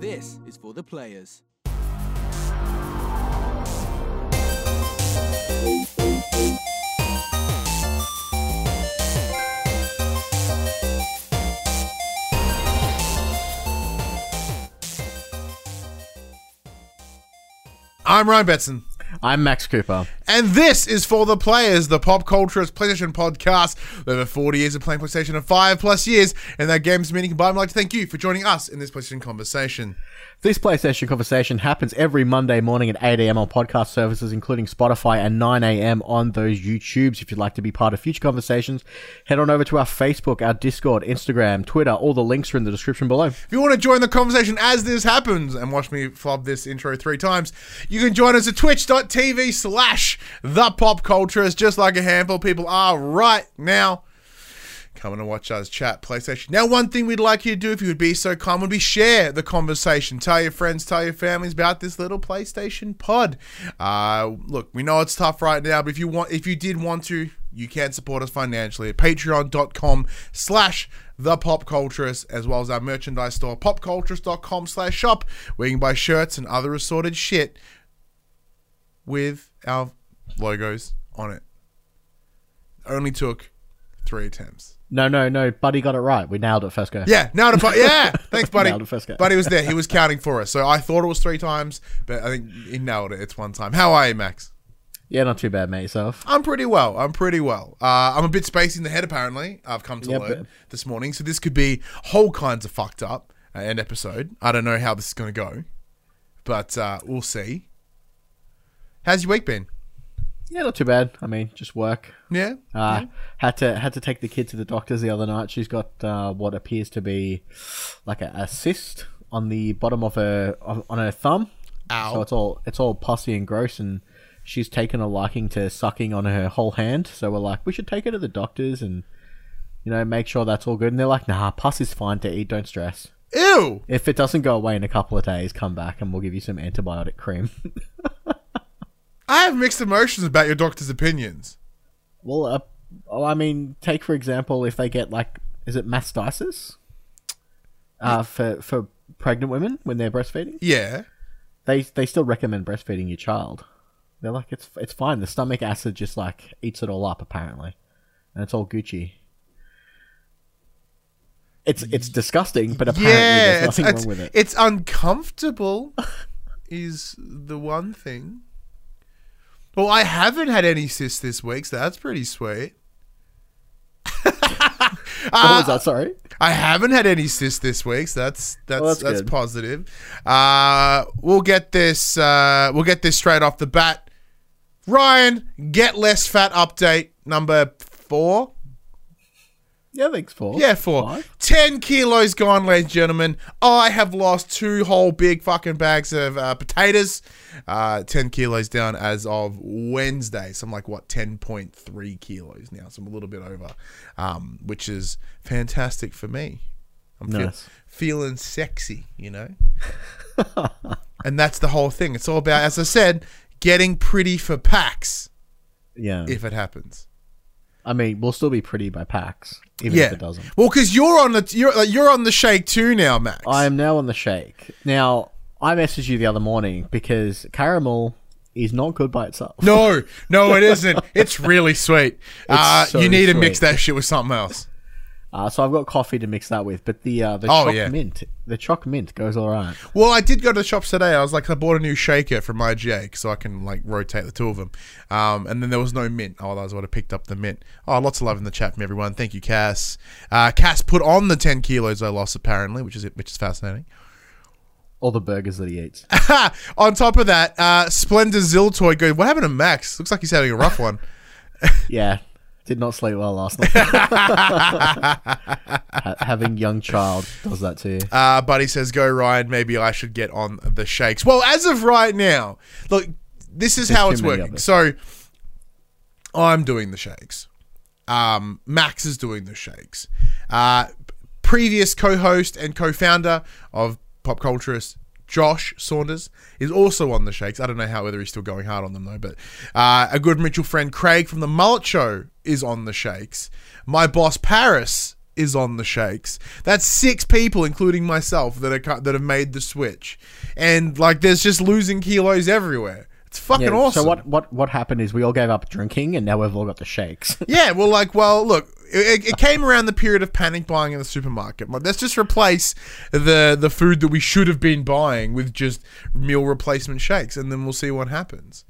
This is for the players. I'm Ryan Betson. I'm Max Cooper. And this is for the players, the pop culturist PlayStation podcast. Over 40 years of playing PlayStation and five plus years in that games meaning combined. I'd like to thank you for joining us in this PlayStation conversation. This PlayStation conversation happens every Monday morning at 8 a.m. on podcast services, including Spotify, and 9 a.m. on those YouTubes. If you'd like to be part of future conversations, head on over to our Facebook, our Discord, Instagram, Twitter. All the links are in the description below. If you want to join the conversation as this happens and watch me flub this intro three times, you can join us at twitch.tv slash the pop culturist, just like a handful of people are right now. Coming to watch us chat PlayStation. Now, one thing we'd like you to do, if you would be so kind, would be share the conversation. Tell your friends, tell your families about this little PlayStation pod. Uh, look, we know it's tough right now, but if you want, if you did want to, you can support us financially at patreon.com slash the pop culturist as well as our merchandise store popculturist.com slash shop where you can buy shirts and other assorted shit with our logos on it only took three attempts No, no, no. Buddy got it right. We nailed it first go. yeah nailed it bu- yeah thanks buddy Nailed it first go. buddy was there he was counting for us so i thought it was three times but i think he nailed it it's one time how are you max Yeah, not too bad, mate. Yourself. I'm pretty well. I'm pretty well. Uh, I'm a bit spacey in the head, apparently. I've come to Yeah, learn but- this morning. So this could be whole kinds of fucked up uh, an episode. I don't know how this is going to go, but uh, we'll see. How's your week been? Yeah, not too bad. I mean, just work. Yeah. Uh, Had to had to take the kid to the doctors the other night. She's got uh, what appears to be like a, a cyst on the bottom of her on on her thumb. Ow. So it's all it's all pussy and gross, and she's taken a liking to sucking on her whole hand. So we're like, we should take her to the doctors and you know make sure that's all good. And they're like, nah, pus is fine to eat. Don't stress. Ew. If it doesn't go away in a couple of days, come back and we'll give you some antibiotic cream. I have mixed emotions about your doctor's opinions. well, uh, oh, I mean, take for example if they get like, is it mastitis? Uh, for for pregnant women when they're breastfeeding, Yeah. they they still recommend breastfeeding your child. They're like, it's it's fine. The stomach acid just like eats it all up apparently, and it's all Gucci. It's it's disgusting, but apparently Yeah. there's It's, nothing it's, wrong with it. it's uncomfortable, is the one thing. Well, I haven't had any cysts this week, so that's pretty sweet. what was that? Sorry. I haven't had any cysts this week, so that's that's Well, that's that's, positive. Uh, we'll get this uh, we'll get this straight off the bat. Ryan, get less fat update number four. Yeah, thanks for Yeah, four. Five? 10 kilos gone, ladies and gentlemen. I have lost two whole big fucking bags of uh, potatoes. Uh, 10 kilos down as of Wednesday. So I'm like, what, 10.3 kilos now. So I'm a little bit over, um, which is fantastic for me. I'm feel- Nice. feeling sexy, you know? and that's the whole thing. It's all about, as I said, getting pretty for PAX Yeah. if it happens. I mean, we'll still be pretty by PAX, even Yeah. if it doesn't. Well, because you're on the you're like, you're on the shake too now, Max. I am now on the shake. Now, I messaged you the other morning because caramel is not good by itself. No, no, it isn't. It's really sweet. uh, so you need to mix that shit with something else. Uh, so I've got coffee to mix that with, but the uh, the Oh, choc yeah. mint, the choc mint goes all right. Well, I did go to the shops today. I was like, I bought a new shaker from IGA so I can like rotate the two of them. Um, and then there was no mint. Oh, otherwise I would have picked up the mint. Oh, lots of love in the chat from everyone. Thank you, Cass. Uh, Cass put on the ten kilos I lost apparently, which is which is fascinating. All the burgers that he eats. on top of that, uh, Splendor Ziltoy goes, What happened to Max? Looks like he's having a rough one. yeah, did not sleep well last night. Having young child does that to you. Uh, Buddy says, "Go Ryan. Maybe I should get on the shakes." Well, as of right now, look, this is There's how it's working. us. So, I'm doing the shakes. Um, Max is doing the shakes. Uh, previous co-host and co-founder of Pop Culturist. Josh Saunders is also on the shakes. I don't know how whether he's still going hard on them though, but uh, a good mutual friend Craig from the Mullet Show is on the shakes. My boss Paris is on the shakes. That's six people, including myself, that are that have made the switch, and like there's just losing kilos everywhere. It's fucking Yeah, awesome. So what, what what happened is we all gave up drinking, and now we've all got the shakes. Yeah, well, like, well, look, it, it came around the period of panic buying in the supermarket. Let's just replace the the food that we should have been buying with just meal replacement shakes, and then we'll see what happens.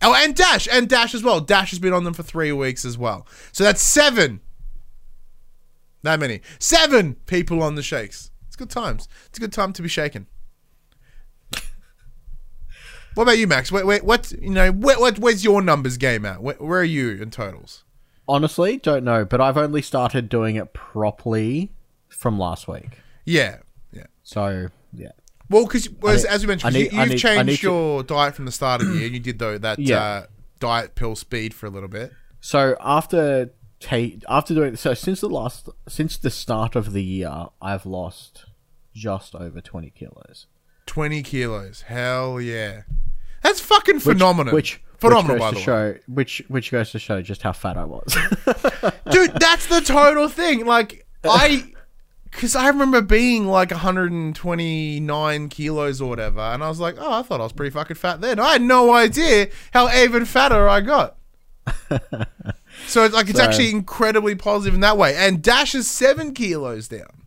Oh, and Dash, and Dash as well. Dash has been on them for three weeks as well. So that's seven. That many. Seven people on the shakes. It's good times. It's a good time to be shaken. What about you, Max? Wait, wait, what you know? What, where's your numbers game at? Where, where are you in totals? Honestly, don't know, but I've only started doing it properly from last week. Yeah, yeah. So yeah, Well, because as, as we mentioned, need- you, you've need- changed to- your diet from the start of the year. You did though that Yeah. uh, diet pill speed for a little bit. So after ta- after doing so since the last since the start of the year, I've lost just over twenty kilos. Twenty kilos. Hell yeah, that's fucking phenomenal. Which phenomenal which by goes the to way, show which which goes to show just how fat I was. dude. That's the total thing. Like I. Because I remember being like 129 kilos or whatever, and I was like, oh, I thought I was pretty fucking fat then. I had no idea how even fatter I got. so it's like it's So- actually incredibly positive in that way. And Dash is seven kilos down.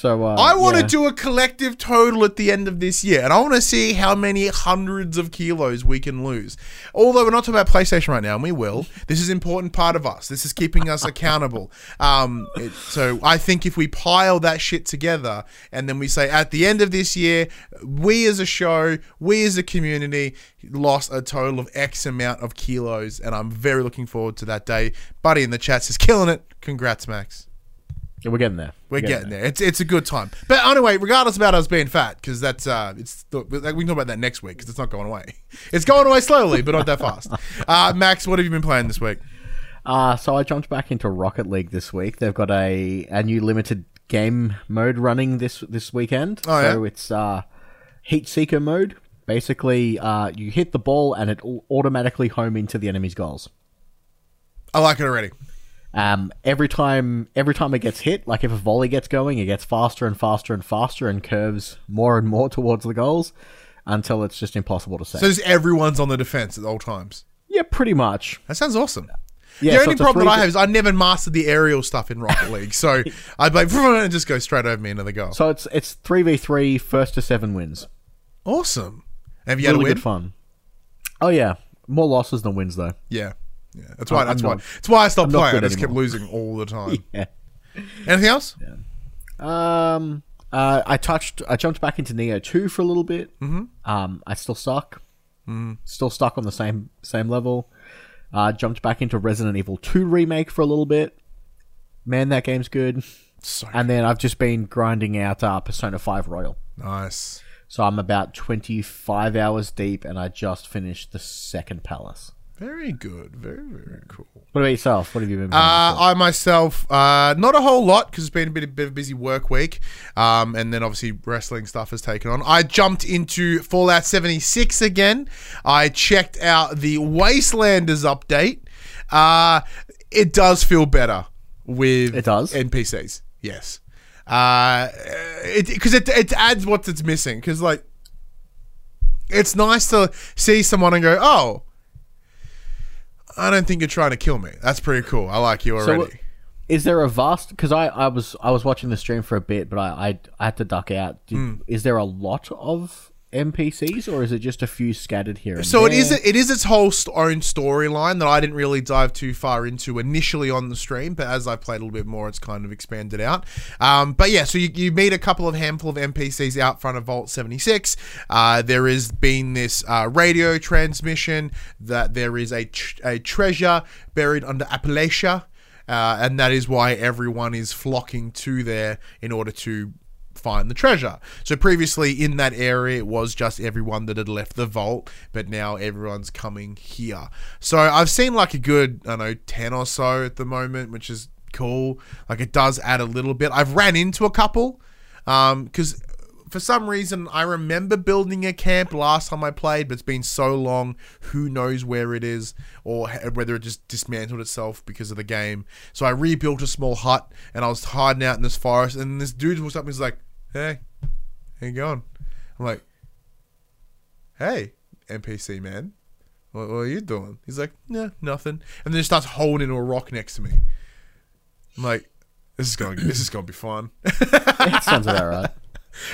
So uh, I want to yeah. do a collective total at the end of this year, and I want to see how many hundreds of kilos we can lose. Although we're not talking about PlayStation right now, and we will. This is an important part of us. This is keeping us accountable. Um, it- so I think if we pile that shit together, and then we say at the end of this year, we as a show, we as a community, lost a total of X amount of kilos, and I'm very looking forward to that day. Buddy in the chat is "Killing it! Congrats, Max." We're getting there. We're getting there. It's it's a good time. But anyway, regardless about us being fat, because that's uh, it's like, we can talk about that next week because it's not going away. It's going away slowly, but not that fast. Uh, Max, what have you been playing this week? Uh, so I jumped back into Rocket League this week. They've got a, a new limited game mode running this this weekend. Oh, yeah? so it's uh, Heat Seeker mode. Basically, uh, you hit the ball and it automatically home into the enemy's goals. I like it already. Um, every time every time it gets hit, like if a volley gets going, it gets faster and faster and faster and curves more and more towards the goals until it's just impossible to save. So just everyone's on the defense at all times. yeah, pretty much. That sounds awesome. Yeah, the so only problem that I have is I never mastered the aerial stuff in Rocket League, so I'd like and just go straight over me into the goal. So it's it's three v three, first to seven wins. awesome. Have you had a win? good fun. Oh yeah, more losses than wins though. Yeah, yeah. That's why. I'm That's why. not- That's why I stopped playing. I good just kept losing all the time. Yeah. Anything else? Yeah. Um. Uh, I touched. I jumped back into Nioh two for a little bit. Mm-hmm. Um. I still suck. Mm. Still stuck on the same same level. Uh, jumped back into Resident Evil two remake for a little bit. Man, that game's good. So And then I've just been grinding out uh, Persona five Royal. nice. So I'm about twenty five hours deep, and I just finished the second palace. Very good. Very very cool. What about yourself? What have you been? Uh. I myself, uh, not a whole lot because it's been a bit, a bit of a busy work week, um, and then obviously wrestling stuff has taken on. I jumped into Fallout 76 again. I checked out the Wastelanders update. Uh, it does feel better with It does? NPCs. Yes, because it, because it, it adds what it's missing. Because like, it's nice to see someone and go, oh. I don't think you're trying to kill me. That's pretty cool. I like you So, already. is there a vast? Because I, I was I was watching the stream for a bit, but I I, I had to duck out. Did, Hmm. Is there a lot of NPCs, or is it just a few scattered here? And so it there? is it is its whole st- own storyline that I didn't really dive too far into initially on the stream, but as I played a little bit more, it's kind of expanded out. Um, but yeah, so you, you meet a couple of handful of NPCs out front of Vault 76. Uh, there has been this uh, radio transmission that there is a, tr- a treasure buried under Appalachia. Uh, and that is why everyone is flocking to there in order to find the treasure. So previously in that area, it was just everyone that had left the vault, but now everyone's coming here. So I've seen like a good, I don't know, 10 or so at the moment, which is cool. Like it does add a little bit. I've ran into a couple Um because for some reason, I remember building a camp last time I played, but it's been so long. Who knows where it is, or whether it just dismantled itself because of the game. So I rebuilt a small hut, and I was hiding out in this forest, and this dude walks up and he's like, "Hey, how you going?" I'm like, "Hey, NPC man, what, what are you doing?" He's like, "Yeah, nothing," and then he starts holding into a rock next to me. I'm like, "This is going, this is going to be fun." Sounds about right.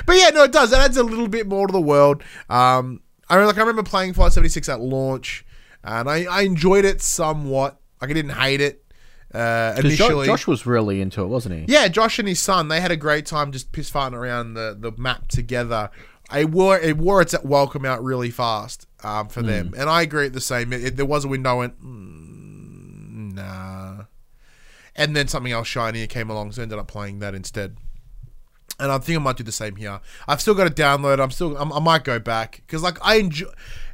But yeah, no, it does. That adds a little bit more to the world. Um, I like I remember playing Fallout 76 at launch, and I, I enjoyed it somewhat. Like I didn't hate it uh, initially. Josh was really into it, wasn't he? yeah, Josh and his son, they had a great time just piss farting around the, the map together. It wore it wore its welcome out really fast um, for them, and I agree at the same. It, it- there was a window, I went, mm, nah, and then something else shinier came along, so I ended up playing that instead. And I think I might do the same here. I've still got to download. I'm still. I'm, I might go back because like I enjoy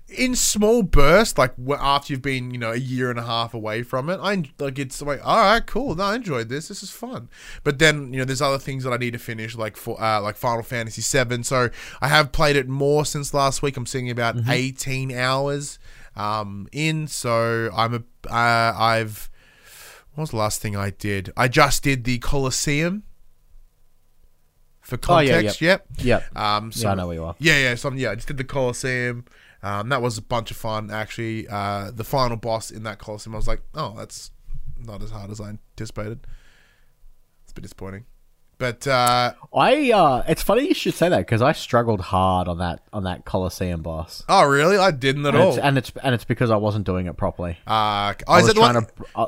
in small bursts. Like after you've been you know a year and a half away from it, I like it's like all right, cool. No, I enjoyed this. This is fun. But then you know there's other things that I need to finish like for uh, like Final Fantasy VII. So I have played it more since last week. I'm seeing about 18 hours um, in. So I'm a uh, I've what was the last thing I did? I just did the Colosseum. For Oh, yeah, context, yep. Yep. Um, so yeah, I know where you are. yeah, yeah. So yeah, I just did the Colosseum. Um, that was a bunch of fun actually. Uh, the final boss in that Colosseum, I was like, oh, that's not as hard as I anticipated. It's a bit disappointing, but uh, I uh it's funny you should say that because I struggled hard on that on that Colosseum boss. oh really? I didn't at And all. it's, and it's and it's because I wasn't doing it properly. Uh, oh, I is was that the one? trying to uh,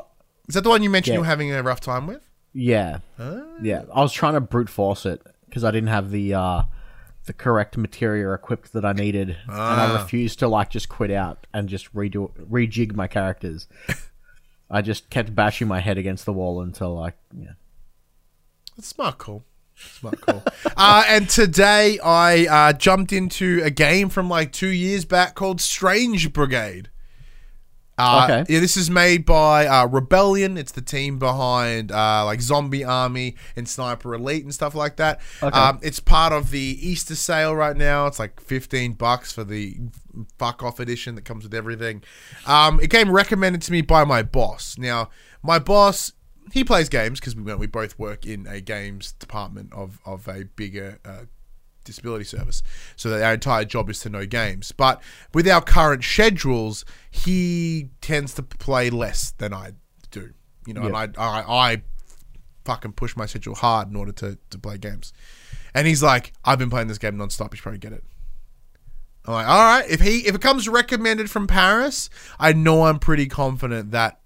Is that the one you mentioned Yeah. you were having a rough time with? yeah. Ah. Yeah, I was trying to brute force it because I didn't have the uh the correct material equipped that I needed, and I Ah. refused to like just quit out and just redo rejig my characters. I just kept bashing my head against the wall until like yeah. That's smart call. Smart call. uh, and today I uh, jumped into a game from like two years back called Strange Brigade. Uh, Okay. Yeah, this is made by uh, Rebellion. It's the team behind uh, like Zombie Army and Sniper Elite and stuff like that. Okay. Um, it's part of the Easter sale right now. It's like fifteen bucks for the fuck off edition that comes with everything. Um, it came recommended to me by my boss. Now, my boss he plays games because we we both work in a games department of of a bigger uh, disability service. So that our entire job is to know games. But with our current schedules, he tends to play less than I do. You know, and I, I I fucking push my schedule hard in order to, to play games. And he's like, I've been playing this game nonstop. You should probably get it. I'm like, all right. If he if it comes recommended from Paris, I know I'm pretty confident that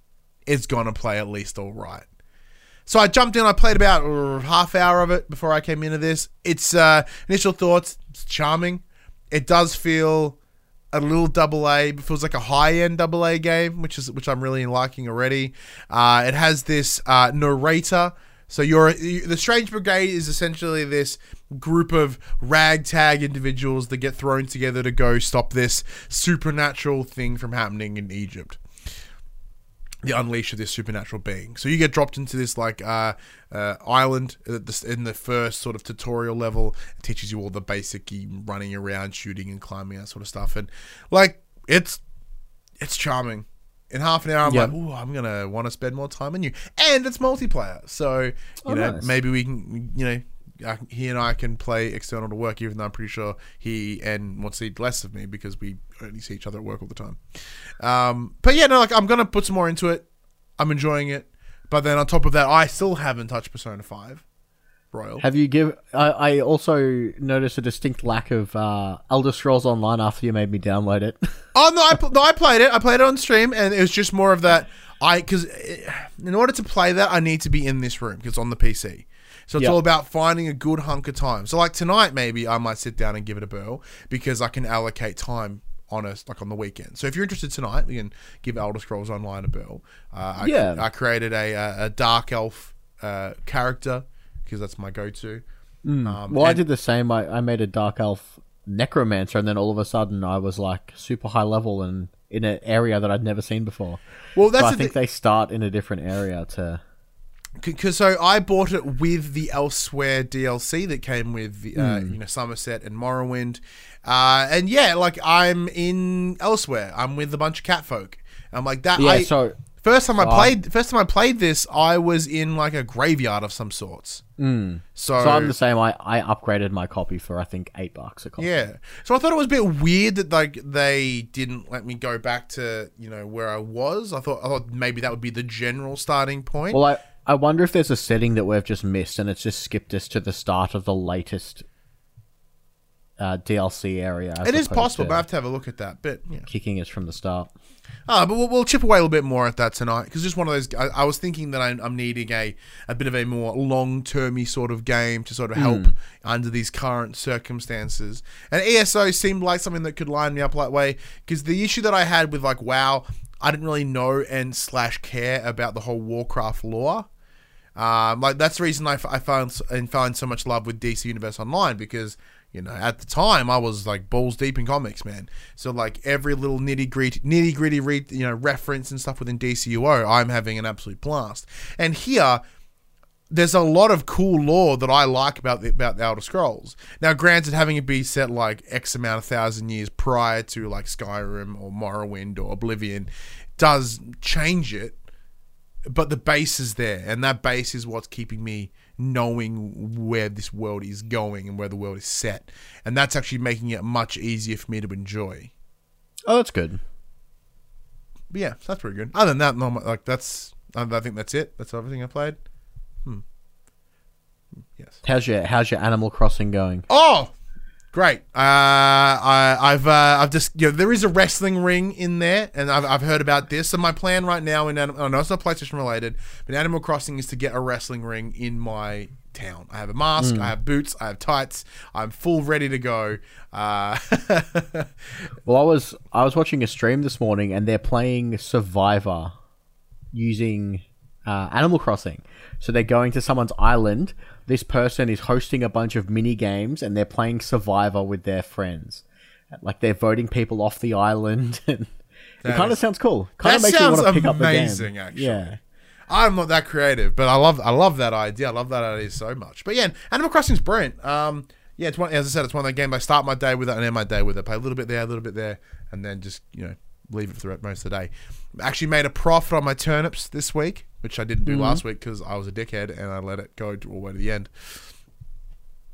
it's gonna play at least all right. So I jumped in. I played about half hour of it before I came into this. It's uh, initial thoughts. It's charming. It does feel a little double A. It feels like a high end double A game, which is which I'm really liking already. Uh, it has this uh, narrator. So you're you, the Strange Brigade is essentially this group of ragtag individuals that get thrown together to go stop this supernatural thing from happening in Egypt the unleash of this supernatural being. So you get dropped into this like uh, uh, island in the first sort of tutorial level. It teaches you all the basic running around, shooting and climbing that sort of stuff, and like it's it's charming. In half an hour, I'm Yeah. like, oh, I'm gonna want to spend more time on you," and it's multiplayer. So you Oh, know, nice. maybe we can, you know. I, he and I can play external to work, even though I'm pretty sure he and wants to see less of me because we only see each other at work all the time. Um, but yeah, no, like I'm gonna put some more into it. I'm enjoying it, but then on top of that, I still haven't touched Persona Five Royal. Have you give? I, I also noticed a distinct lack of uh, Elder Scrolls Online after you made me download it. Oh no, I pl- no, I played it. I played it on stream, and it was just more of that. I because in order to play that, I need to be in this room because it's on the PC. So it's Yeah. all about finding a good hunk of time. So like tonight, maybe I might sit down and give it a burl because I can allocate time on us like on the weekend. So if you're interested tonight, we can give Elder Scrolls Online a burl. Uh, I, Yeah. I created a a, a dark elf uh, character because that's my go-to. Um, well, I did the same. I, I made a Dark Elf Necromancer, and then all of a sudden I was like super high level and in an area that I'd never seen before. Well, So that's I think thi- they start in a different area to. Because so I bought it with the Elsweyr DLC that came with uh, Hmm. you know Somerset and Morrowind, uh, and yeah, like I'm in Elsweyr. I'm with a bunch of cat folk. I'm like that. Yeah, I, so first time I played, first time I played this, I was in like a graveyard of some sorts. So, so I'm the same. I, I upgraded my copy for I think eight bucks a copy. yeah, so I thought it was a bit weird that like they didn't let me go back to you know where I was. I thought I thought maybe that would be the general starting point. Well, I I wonder if there's a setting that we've just missed and it's just skipped us to the start of the latest uh, DLC area. it is possible, but I have to have a look at that. But yeah. kicking us from the start. Ah, but we'll, we'll chip away a little bit more at that tonight because just one of those. I, I was thinking that I'm, I'm needing a a bit of a more long termy sort of game to sort of help under these current circumstances. And ESO seemed like something that could line me up that way because the issue that I had with like WoW, I didn't really know and slash care about the whole Warcraft lore. Um, like that's the reason I, f- I found and find so much love with DC Universe Online because you know at the time I was like balls deep in comics, man. So like every little nitty gritty nitty gritty re- you know reference and stuff within DCUO, I'm having an absolute blast. And here, there's a lot of cool lore that I like about the, about the Elder Scrolls. Now, granted, having it be set like X amount of thousand years prior to like Skyrim or Morrowind or Oblivion does change it but the base is there, and that base is what's keeping me knowing where this world is going and where the world is set, and that's actually making it much easier for me to enjoy. Oh, that's good. But yeah, that's pretty good. Other than that, no, like that's I I think that's it. That's everything I played. Hmm. Yes. How's your How's your Animal Crossing going? Oh, great! Uh, I, I've uh, I've just you know there is a wrestling ring in there, and I've, I've heard about this. So my plan right now in Anim- oh, no, it's not PlayStation related, but Animal Crossing is to get a wrestling ring in my town. I have a mask, I have boots, I have tights. I'm full ready to go. Uh, Well, I was I was watching a stream this morning and they're playing Survivor using uh, Animal Crossing. So they're going to someone's island. This person is hosting a bunch of mini games and they're playing Survivor with their friends. Like they're voting people off the island. And it kind of sounds cool. Kind of makes sounds me want to pick up the game. amazing, actually. Yeah. I'm not that creative, but I love I love that idea. I love that idea so much. But yeah, Animal Crossing's brilliant. Um, yeah, it's one as I said, it's one of the games I start my day with it and end my day with it. Play a little bit there, a little bit there, and then just you know leave it for the most of the day. Actually made a profit on my turnips this week, which I didn't do last week because I was a dickhead and I let it go all the way to the end.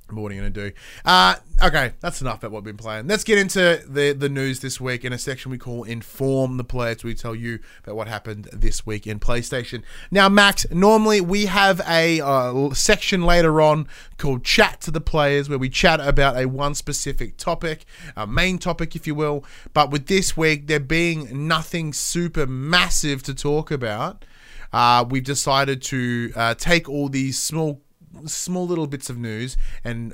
But what are you going to do? Uh, okay, that's enough about what we've been playing. Let's get into the, the news this week in a section we call Inform the Players. We tell you about what happened this week in PlayStation. Now, Max, normally we have a uh, section later on called Chat to the Players where we chat about a one specific topic, a main topic, if you will. But with this week, there being nothing super massive to talk about, uh, we've decided to uh, take all these small small little bits of news, and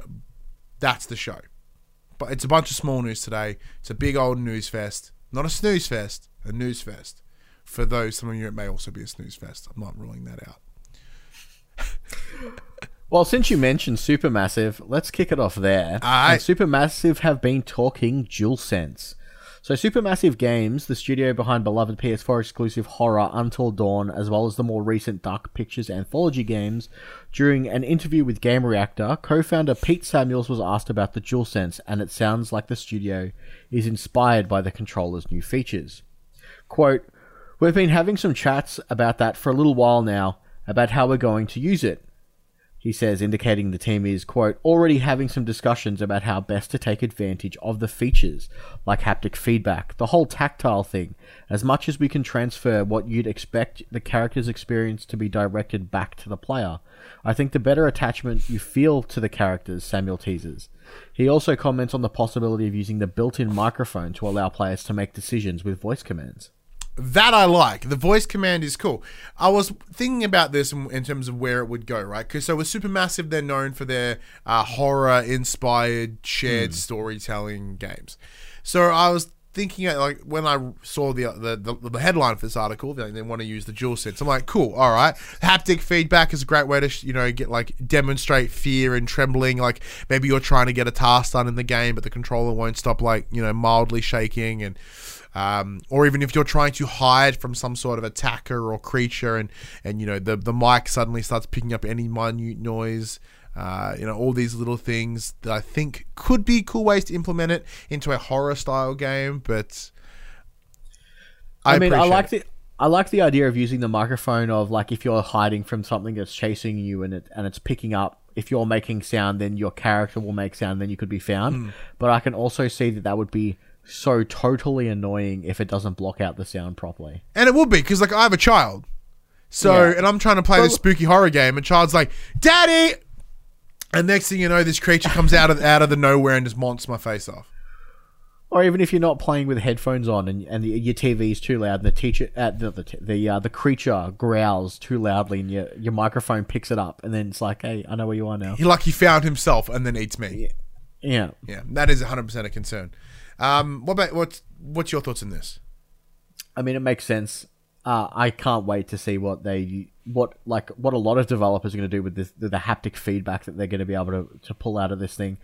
that's the show. But it's a bunch of small news today. It's a big old news fest, not a snooze fest, a news fest. For those, some of you, it may also be a snooze fest. I'm not ruling that out. Well, since you mentioned Supermassive, let's kick it off there. Aye. And Supermassive have been talking DualSense. So, Supermassive Games, the studio behind beloved PS4 exclusive horror Until Dawn, as well as the more recent Dark Pictures anthology games, during an interview with Game Reactor, co founder Pete Samuels was asked about the DualSense, and it sounds like the studio is inspired by the controller's new features. Quote, We've been having some chats about that for a little while now, about how we're going to use it he says, indicating the team is, quote, already having some discussions about how best to take advantage of the features, like haptic feedback, the whole tactile thing, as much as we can transfer what you'd expect the character's experience to be directed back to the player. I think the better attachment you feel to the characters, Samuel teases. He also comments on the possibility of using the built in microphone to allow players to make decisions with voice commands. That I like. The voice command is cool. I was thinking about this in, in terms of where it would go, right? Because so with Supermassive, they're known for their uh, horror-inspired shared storytelling games. So I was thinking, uh, like when I saw the the, the, the headline for this article, they, they want to use the dual sense. I'm like, cool, all right. Haptic feedback is a great way to you know get like demonstrate fear and trembling. Like maybe you're trying to get a task done in the game, but the controller won't stop like you know mildly shaking and um, or even if you're trying to hide from some sort of attacker or creature, and and you know the the mic suddenly starts picking up any minute noise. Uh, you know all these little things that I think could be cool ways to implement it into a horror style game, but I, mean, I like the I like the idea of using the microphone of like if you're hiding from something that's chasing you and it and it's picking up. If you're making sound, then your character will make sound. Then you could be found. Hmm. But I can also see that that would be so totally annoying if it doesn't block out the sound properly. And it would be because like I have a child, so Yeah. and I'm trying to play this spooky horror game, and child's like, "Daddy," and next thing you know, this creature comes out of out of the nowhere and just monts my face off. Or even if you're not playing with headphones on and, and the, your TV's too loud, and the teacher, uh, the the the, uh, the creature growls too loudly, and your your microphone picks it up, and then it's like, hey, I know where you are now. He like he found himself and then eats me. Yeah. Yeah, that is 100 percent a concern. Um, what about what's what's your thoughts on this? I mean, it makes sense. Uh, I can't wait to see what they what like what a lot of developers are going to do with this the, the haptic feedback that they're going to be able to, to pull out of this thing.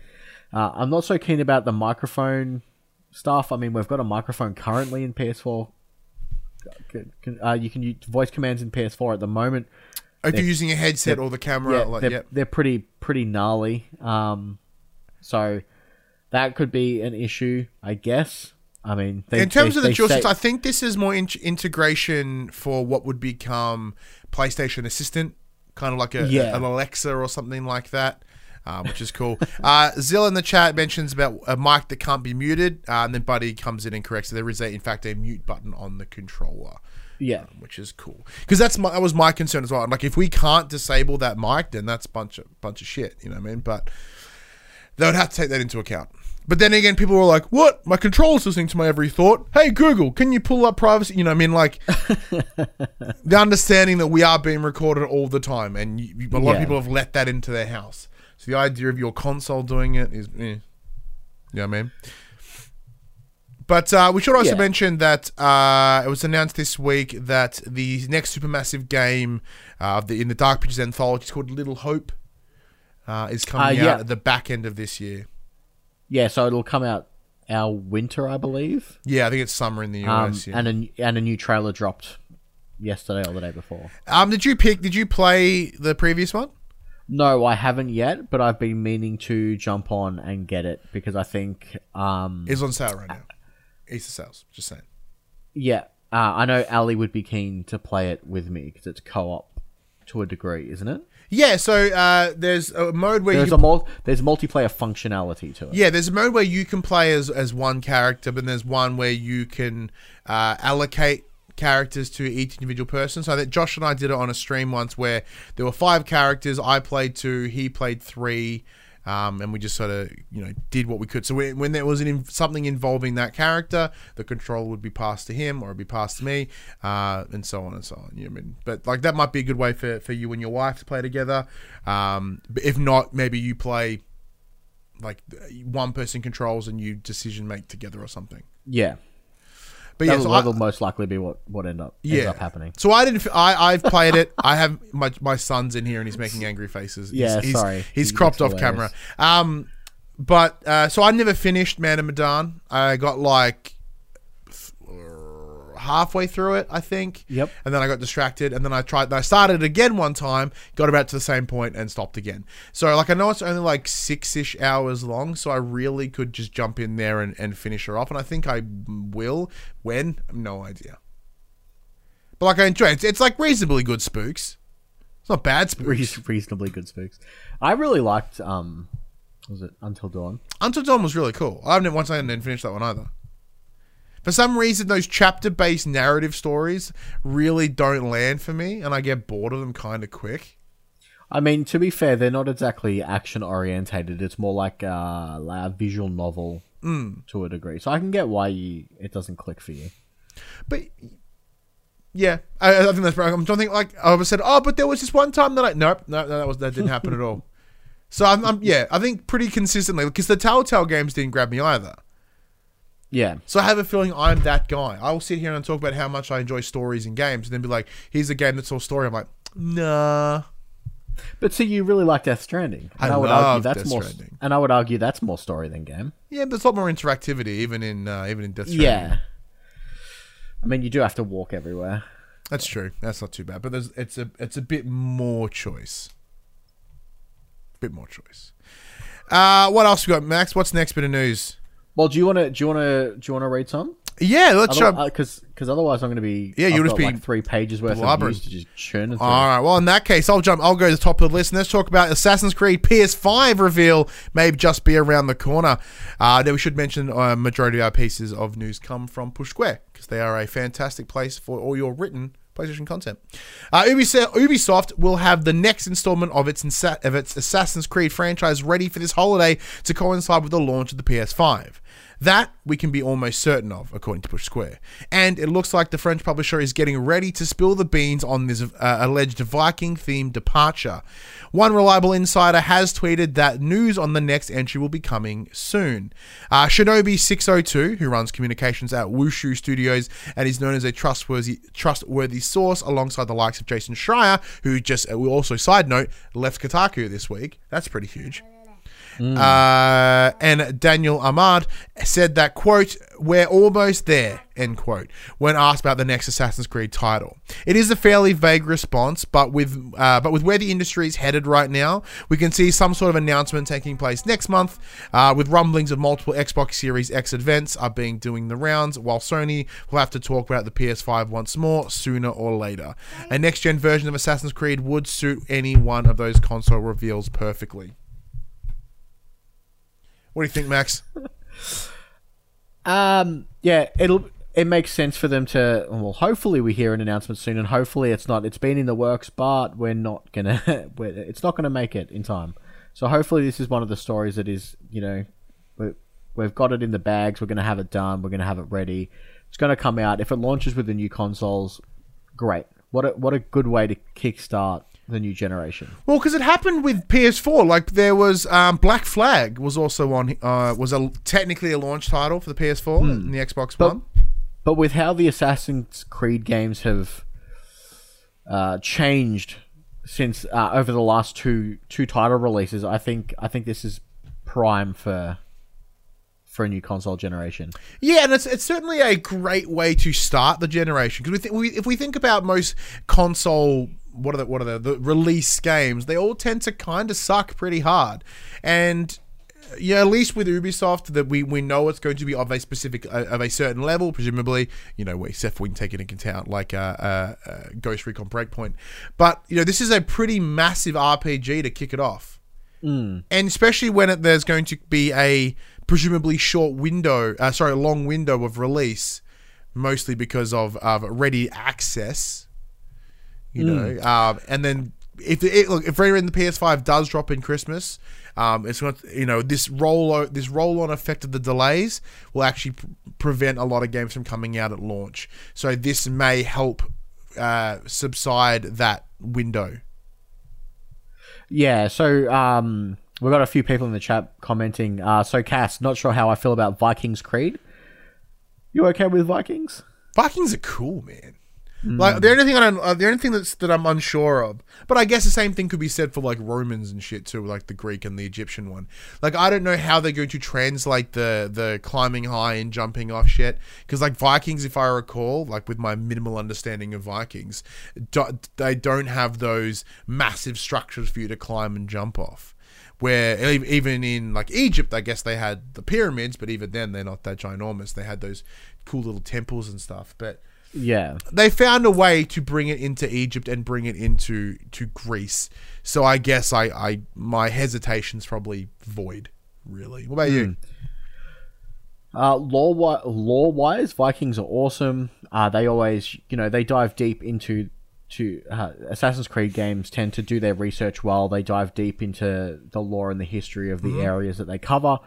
Uh, I'm not so keen about the microphone stuff. I mean, we've got a microphone currently in PS4. Can- can- Uh, you can use voice commands in PS4 at the moment. If you're using a headset or the camera, Yeah, like, they're, yep. they're pretty pretty gnarly. Um, so that could be an issue, I guess. I mean, they, in terms they- of the joysticks, say- I think this is more in- integration for what would become PlayStation Assistant, kind of like a, Yeah. an Alexa or something like that, uh, which is cool. uh, Zill in the chat mentions about a mic that can't be muted, uh, and then Buddy comes in and corrects. it. There is, a, in fact, a mute button on the controller. yeah, Which is cool because that's my that was my concern as well. Like if we can't disable that mic, then that's bunch of bunch of shit. You know what I mean? But they would have to take that into account. But then again, people were like, "What? My controller's listening to my every thought." Hey Google, can you pull up privacy? You know, what I mean, like the understanding that we are being recorded all the time, and you, a lot of people have let that into their house. So the idea of your console doing it is, eh. you know what I mean. But uh, we should also Yeah. mention that uh, it was announced this week that the next supermassive game uh, the, in the Dark Pictures anthology is called Little Hope. Uh, is coming Uh, yeah. out at the back end of this year. Yeah. So it'll come out our winter, I believe. Yeah, I think it's summer in the Um, US. yeah. and a and a new trailer dropped yesterday or the day before. um, did you pick? Did you play the previous one? No, I haven't yet, but I've been meaning to jump on and get it because I think, um, It's on sale right now. Easter sales. Just saying. yeah, uh, I know Ali would be keen to play it with me because it's co-op to a degree, isn't it? Yeah. So uh, there's a mode where There's you a mul- there's multiplayer functionality to it. Yeah, there's a mode where you can play as, as one character, but there's one where you can uh, allocate characters to each individual person. So that Josh and I did it on a stream once where there were five characters. I played two, he played three, um, and we just sort of you know did what we could. So when, when there was an, something involving that character, the control would be passed to him or it'd be passed to me, uh, and so on and so on. You know I mean? But like that might be a good way for, for you and your wife to play together. Um, but if not, maybe you play like one person controls and you decision make together or something. yeah. But yeah, That'll, so I, that'll most likely be what what end up ends up happening. So I didn't. I've played it. I have my my son's in here and he's making angry faces. He's- Yeah, he's, sorry. He's He cropped off looks camera. Um, but uh, so I never finished Man of Medan. I got like halfway through it, I think. Yep. And then I got distracted, and then I tried. I started again one time, got about to the same point, and stopped again. So like I know it's only like six ish hours long, so I really could just jump in there and, and finish her off, and I think I will. When? No idea. But like I enjoy it. It's, it's like reasonably good spooks. It's not bad spooks. Reas- reasonably good spooks. I really liked um, was it Until Dawn? Until Dawn was really cool. I haven't once I didn't finish that one either. For some reason, those chapter-based narrative stories really don't land for me, and I get bored of them kind of quick. I mean, to be fair, they're not exactly action orientated. It's more like a, like a visual novel Mm. to a degree. So I can get why you, it doesn't click for you. But yeah, I, I think that's right. I'm trying to think like I was said. Oh, but there was this one time that I nope, no, no, that was that didn't happen at all. So I'm, I'm yeah, I think pretty consistently because the Telltale games didn't grab me either. Yeah, So I have a feeling I'm that guy. I will sit here and talk about how much I enjoy stories in games, and then be like, "Here's a game that's all story." I'm like, "Nah." but see, you really like Death Stranding. I And would love argue that's Death more, Stranding. and I would argue that's more story than game. Yeah, there's a lot more interactivity, even in uh, even in Death Stranding. Yeah. I mean, you do have to walk everywhere. That's true. That's not too bad. But there's it's a it's a bit more choice. Bit more choice. Uh, what else we got, Max? What's next bit of news? Well, do you want to? Do you want to? Do you want to read some? Yeah, let's jump. Because because otherwise I'm going to be Yeah, you'll just be like three pages worth blubbering. of news to just churn through. All right. Well, in that case, I'll jump. I'll go to the top of the list and let's talk about Assassin's Creed PS5 reveal. May just be around the corner. Uh, then we should mention uh, majority of our pieces of news come from Push Square because they are a fantastic place for all your written PlayStation content. Uh, Ubisoft, will have the next installment of its of its Assassin's Creed franchise ready for this holiday to coincide with the launch of the PS5. That we can be almost certain of, according to Push Square. And it looks like the French publisher is getting ready to spill the beans on this uh, alleged Viking themed departure. One reliable insider has tweeted that news on the next entry will be coming soon. Uh, Shinobi602, who runs communications at Wushu Studios and is known as a trustworthy trustworthy source alongside the likes of Jason Schreier, who just, uh, also side note, left Kotaku this week. That's pretty huge. Uh, and Daniel Ahmad said that, quote, we're almost there, end quote, when asked about the next Assassin's Creed title. It is a fairly vague response, but with, uh, but with where the industry is headed right now, we can see some sort of announcement taking place next month, uh, with rumblings of multiple Xbox Series X events are being doing the rounds, while Sony will have to talk about the PS5 once more, sooner or later. A next gen version of Assassin's Creed would suit any one of those console reveals perfectly. What do you think, Max? Um, yeah, it'll it makes sense for them to. Well, hopefully we hear an announcement soon, and hopefully it's not. It's been in the works, but we're not gonna. We're, it's not gonna make it in time. So hopefully this is one of the stories that is, you know, we we've got it in the bags. We're gonna have it done. We're gonna have it ready. It's gonna come out. If it launches with the new consoles, great. What a what a good way to kickstart the new generation. Well, because it happened with PS4. Like there was um, Black Flag was also on. Uh, was a technically a launch title for the PS4 and the Xbox But- One. But with how the Assassin's Creed games have uh, changed since uh, over the last two two title releases, I think I think this is prime for for a new console generation. Yeah, and it's it's certainly a great way to start the generation because we, th- we if we think about most console what are the what are the, the release games, they all tend to kind of suck pretty hard, and uh, yeah, at least with Ubisoft, that we, we know it's going to be of a specific uh, of a certain level, presumably. You know, except we can take it into account like uh, uh, uh, Ghost Recon Breakpoint, but you know, this is a pretty massive RPG to kick it off, and especially when it, there's going to be a presumably short window, uh, sorry, long window of release, mostly because of of ready access. You know, um, and then if it, look if in the PS5 does drop in Christmas, um, it's not you know this roll this roll on effect of the delays will actually pr- prevent a lot of games from coming out at launch. So this may help uh, subside that window. Yeah, so um, we've got a few people in the chat commenting. Uh, so Cass, not sure how I feel about Vikings Creed. You okay with Vikings? Vikings are cool, man. Like the only thing I don't, uh, the only thing that's that I'm unsure of, but I guess the same thing could be said for like Romans and shit too, like the Greek and the Egyptian one. Like I don't know how they're going to translate the the climbing high and jumping off shit because like Vikings, if I recall, like with my minimal understanding of Vikings, do, they don't have those massive structures for you to climb and jump off. Where even in like Egypt, I guess they had the pyramids, but even then they're not that ginormous. They had those cool little temples and stuff, but Yeah. they found a way to bring it into Egypt and bring it into to Greece. So I guess I, I my hesitation's probably void. Really, what about you? Uh, law lore wise, Vikings are awesome. Uh, they always, you know, they dive deep into to uh, Assassin's Creed games. Tend to do their research well. They dive deep into the lore and the history of the areas that they cover.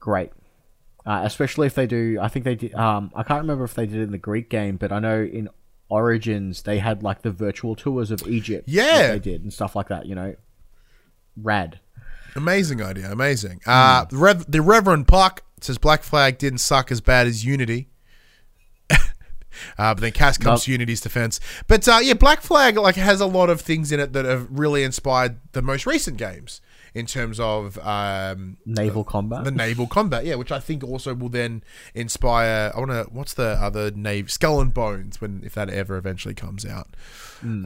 Great, uh, especially if they do. I think they did. Um, I can't remember if they did it in the Greek game, but I know in Origins they had like the virtual tours of Egypt. that Yeah. they did and stuff like that. You know, rad. Amazing idea, amazing. Uh, the, Rev- the Reverend Puck says Black Flag didn't suck as bad as Unity. Uh, but then Cass comes Nope. to Unity's defense. But uh, yeah, Black Flag like has a lot of things in it that have really inspired the most recent games. In terms of um, Naval combat. the naval combat, yeah, which I think also will then inspire. I want to. What's the other nave? Skull and Bones. When if that ever eventually comes out.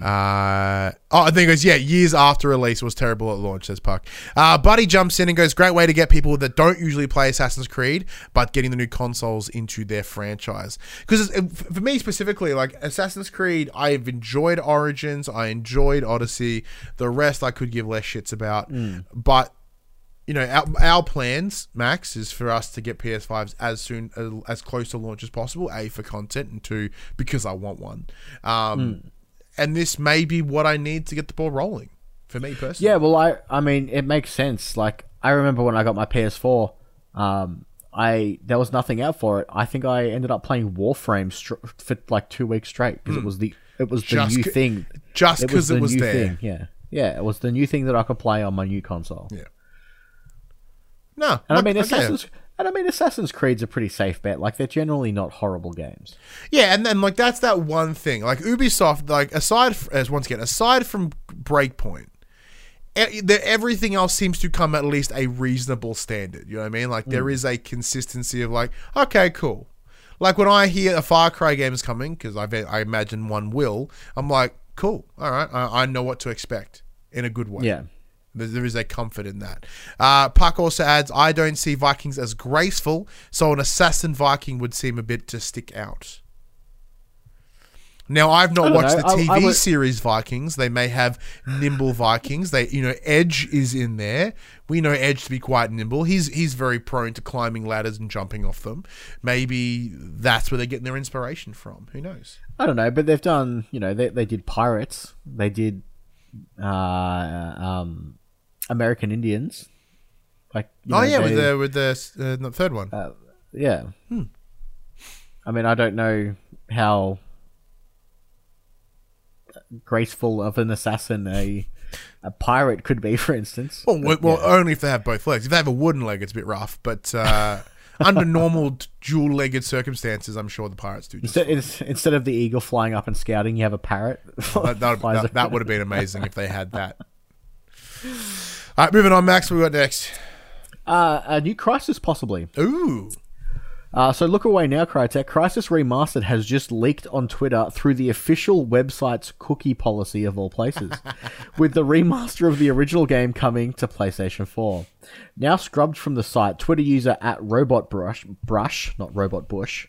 Uh, oh, I think it goes. Yeah, years after release was terrible at launch. Says Puck. Uh, Buddy jumps in and goes. Great way to get people that don't usually play Assassin's Creed, but getting the new consoles into their franchise. Because for me specifically, like Assassin's Creed, I've enjoyed Origins. I enjoyed Odyssey. The rest I could give less shits about, but you know, our, our plans, Max, is for us to get PS5s as soon uh, as close to launch as possible. A for content, and two because I want one. Um, And this may be what I need to get the ball rolling for me personally. Yeah, well, I I mean, it makes sense. Like, I remember when I got my PS4, um, I there was nothing out for it. I think I ended up playing Warframe str- for like two weeks straight because it was the it was the new c- thing. just 'cause it was, the was new there. Thing. Yeah, yeah, it was the new thing that I could play on my new console. Yeah. No, And I mean. Assassin's and I mean, Assassin's Creed's a pretty safe bet. Like, they're generally not horrible games. Yeah, and then like that's that one thing. Like Ubisoft, like aside as once again, aside from Breakpoint, everything else seems to come at least a reasonable standard. You know what I mean? Like there mm. is a consistency of like, okay, cool. Like when I hear a Far Cry game is coming, because I I imagine one will, I'm like, cool. All right, I, I know what to expect in a good way. Yeah. There, there is a comfort in that. Uh, Puck also adds, I don't see Vikings as graceful, so an assassin Viking would seem a bit to stick out. Now, I've not watched know. the I- TV I would- series Vikings. They may have nimble Vikings. They, you know, Edge is in there. We know Edge to be quite nimble. He's he's very prone to climbing ladders and jumping off them. Maybe that's where they're getting their inspiration from. Who knows? I don't know, but they've done, you know, they, they did Pirates, they did uh, um, American Indians. Like, oh know, yeah, with they- the with the uh, third one. yeah. Hmm. I mean, I don't know how graceful of an assassin a a pirate could be, for instance. Well, well, well, only if they have both legs. If they have a wooden leg, it's a bit rough. But uh, under normal dual-legged circumstances, I'm sure the pirates do. Just Instead, instead of the eagle flying up and scouting, you have a parrot. that, that, that, that would have been amazing if they had that. All right, moving on, Max. What we got next? uh, a new Crysis, possibly. Ooh, Uh, so look away now, Crytek. Crysis Remastered has just leaked on Twitter through the official website's cookie policy of all places, with the remaster of the original game coming to PlayStation 4. Now scrubbed from the site, Twitter user at Robot Brush, Brush, not Robot Bush.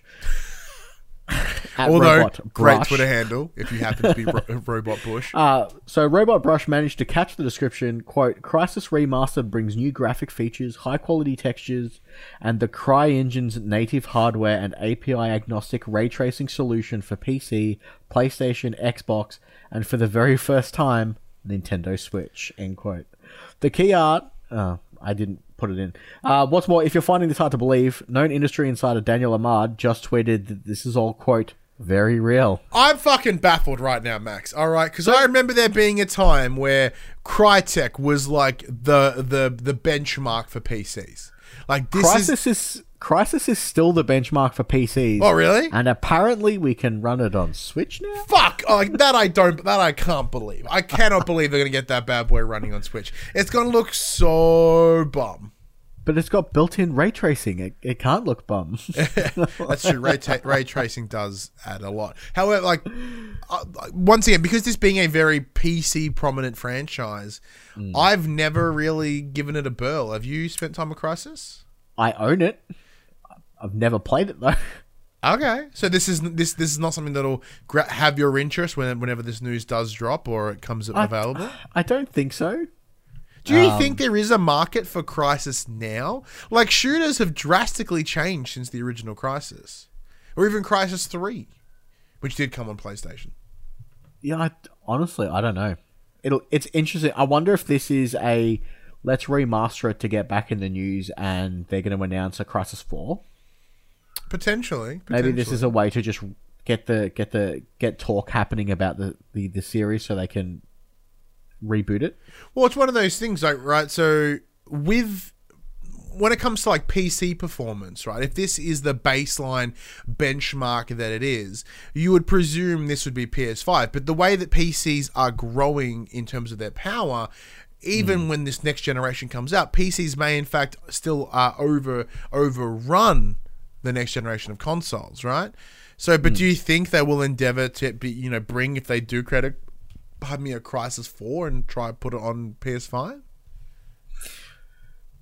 although Robot great Brush. Twitter handle if you happen to be Ro- Robot Bush. Uh, so Robot Brush managed to catch the description, quote, Crysis Remastered brings new graphic features, high quality textures, and the CryEngine's native hardware and API agnostic ray tracing solution for PC, PlayStation, Xbox, and for the very first time, Nintendo Switch, end quote. The key art, uh, I didn't put it in. Uh, what's more, if you're finding this hard to believe, known industry insider Daniel Ahmad just tweeted that this is all, quote, very real. I'm fucking baffled right now, Max. All right, because I remember there being a time where Crytek was like the the the benchmark for PCs. Like this is. Crysis is Crysis is still the benchmark for PCs. Oh really? And apparently we can run it on Switch now. Fuck! Oh, like that I don't. That I can't believe. I cannot believe they're gonna get that bad boy running on Switch. It's gonna look so bum. But it's got built-in ray tracing. It, it can't look bum. That's true. Ray, ta- ray tracing does add a lot. However, like uh, once again, because this being a very PC prominent franchise, I've never really given it a burl. Have you spent time with Crysis? I own it. I've never played it though. Okay, so this is this this is not something that'll gra- have your interest when whenever this news does drop or it comes available. I don't think so. Do you think um, there is a market for Crysis now? Like shooters have drastically changed since the original Crysis, or even Crysis Three, which did come on PlayStation. Yeah, I, honestly, I don't know. It'll. It's interesting. I wonder if this is a let's remaster it to get back in the news, and they're going to announce a Crysis Four. Potentially, Maybe this is a way to just get the get the get talk happening about the the, the series, so they can reboot it. Well, it's one of those things, like right. So with when it comes to like PC performance, right? If this is the baseline benchmark that it is, you would presume this would be PS5. But the way that PCs are growing in terms of their power, even when this next generation comes out, PCs may in fact still uh, over overrun the next generation of consoles, right? So, but do you think they will endeavor to be, you know, bring if they do create a, pardon me, a Crysis Four and try to put it on PS5?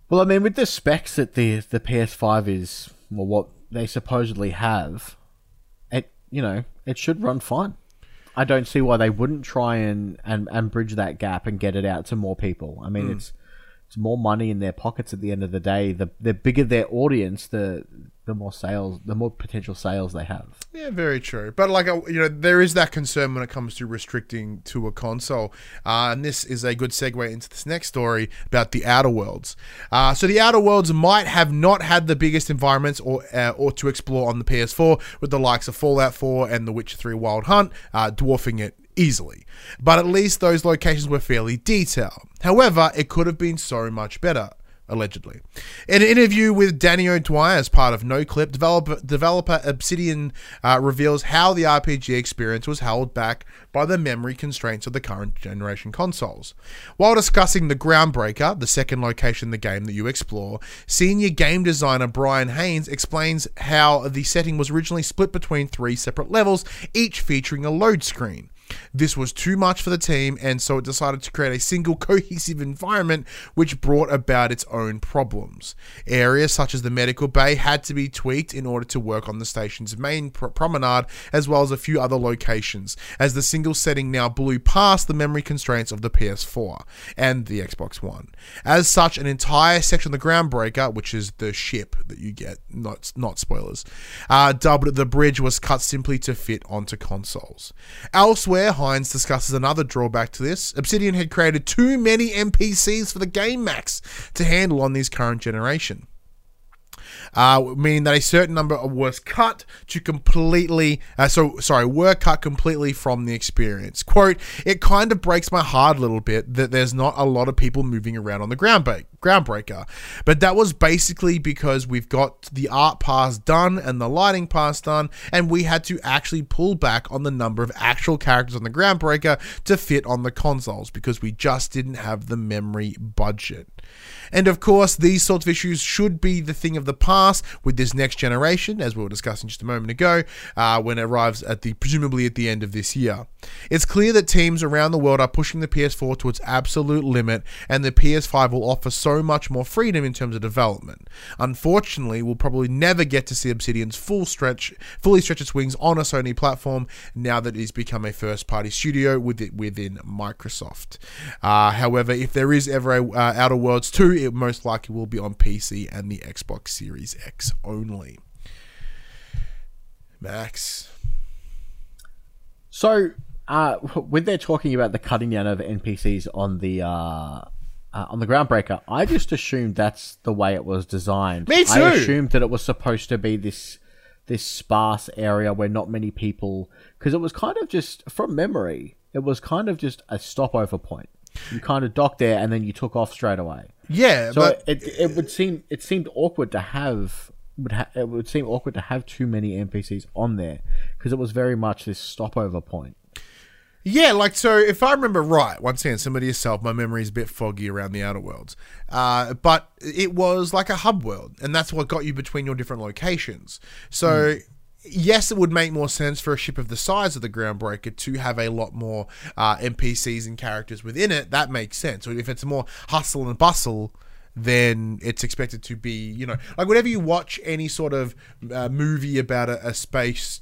Well, I mean, with the specs that the the PS5 is, well, what they supposedly have, it you know it should run fine. I don't see why they wouldn't try and, and, and bridge that gap and get it out to more people. I mean, hmm. it's it's more money in their pockets at the end of the day. The the bigger their audience, the the more sales, the more potential sales they have. Yeah, very true. But like, uh, you know, there is that concern when it comes to restricting to a console, uh, and this is a good segue into this next story about the Outer Worlds. Uh, so the Outer Worlds might have not had the biggest environments or uh, or to explore on the PS4, with the likes of Fallout 4 and The Witcher 3 Wild Hunt uh, dwarfing it easily. But at least those locations were fairly detailed. However, it could have been so much better allegedly. In an interview with Danny O'Dwyer as part of NoClip, developer, developer Obsidian uh, reveals how the RPG experience was held back by the memory constraints of the current generation consoles. While discussing the Groundbreaker, the second location in the game that you explore, senior game designer Brian Heins explains how the setting was originally split between three separate levels, each featuring a load screen. This was too much for the team, and so it decided to create a single cohesive environment which brought about its own problems. Areas such as the medical bay had to be tweaked in order to work on the station's main pr- promenade, as well as a few other locations, as the single setting now blew past the memory constraints of the PS4 and the Xbox One. As such, an entire section of the Groundbreaker, which is the ship that you get, not, not spoilers, uh, dubbed the bridge, was cut simply to fit onto consoles. Elsewhere, Heins discusses another drawback to this. Obsidian had created too many NPCs for the Game Max to handle on this current generation. Uh, meaning that a certain number was cut to completely, uh, so sorry, were cut completely from the experience. Quote, it kind of breaks my heart a little bit that there's not a lot of people moving around on the ground ba- groundbreaker. But that was basically because we've got the art pass done and the lighting pass done, and we had to actually pull back on the number of actual characters on the groundbreaker to fit on the consoles because we just didn't have the memory budget. And of course, these sorts of issues should be the thing of the past with this next generation, as we were discussing just a moment ago, uh, when it arrives at the presumably at the end of this year. It's clear that teams around the world are pushing the PS4 to its absolute limit, and the PS5 will offer so much more freedom in terms of development. Unfortunately, we'll probably never get to see Obsidian's full stretch, fully stretch its wings on a Sony platform now that it has become a first-party studio with it within Microsoft. Uh, however, if there is ever a uh, Outer Worlds 2, it most likely will be on PC and the Xbox Series X only. Max. So, uh, when they're talking about the cutting down of NPCs on the uh, uh, on the Groundbreaker, I just assumed that's the way it was designed. Me too. I assumed that it was supposed to be this this sparse area where not many people, because it was kind of just from memory, it was kind of just a stopover point. You kind of docked there and then you took off straight away. Yeah, So but it it would seem it seemed awkward to have would ha- it would seem awkward to have too many NPCs on there because it was very much this stopover point. Yeah, like so. If I remember right, once again, somebody yourself, my memory is a bit foggy around the outer worlds. Uh, but it was like a hub world, and that's what got you between your different locations. So. Yes, it would make more sense for a ship of the size of the Groundbreaker to have a lot more uh, NPCs and characters within it. That makes sense. If it's more hustle and bustle, then it's expected to be, you know, like whenever you watch any sort of uh, movie about a, a space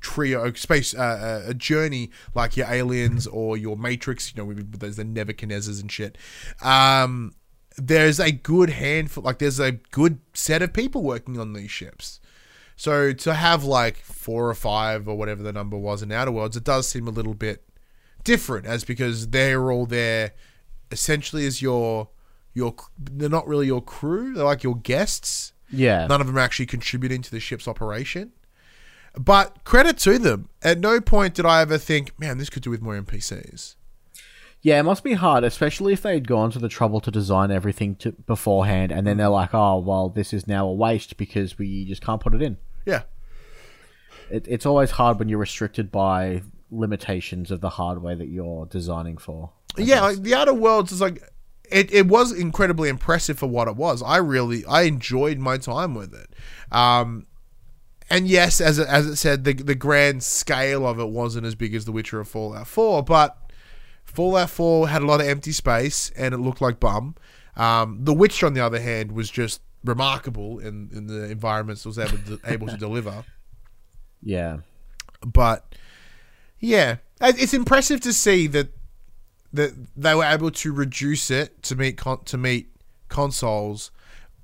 trio space uh, a journey like your aliens or your matrix you know there's the nebuchadnezzars and shit um there's a good handful like there's a good set of people working on these ships so to have like four or five or whatever the number was in outer worlds it does seem a little bit different as because they're all there essentially as your your they're not really your crew they're like your guests Yeah, None of them are actually contributing to the ship's operation. But credit to them. At no point did I ever think, man, this could do with more NPCs. Yeah, it must be hard, especially if they'd gone to the trouble to design everything to, beforehand, and then they're like, "Oh, well, this is now a waste because we just can't put it in." Yeah. It, it's always hard when you're restricted by limitations of the hardware that you're designing for. I yeah, like the Outer Worlds is like it, it was incredibly impressive for what it was. I really I enjoyed my time with it. Um, and yes, as it, as it said, the the grand scale of it wasn't as big as The Witcher or Fallout 4, but Fallout 4 had a lot of empty space and it looked like bum. Um, the Witcher, on the other hand, was just remarkable in, in the environments it was able to, able to deliver. Yeah. But yeah, it's impressive to see that that they were able to reduce it to meet con- to meet consoles,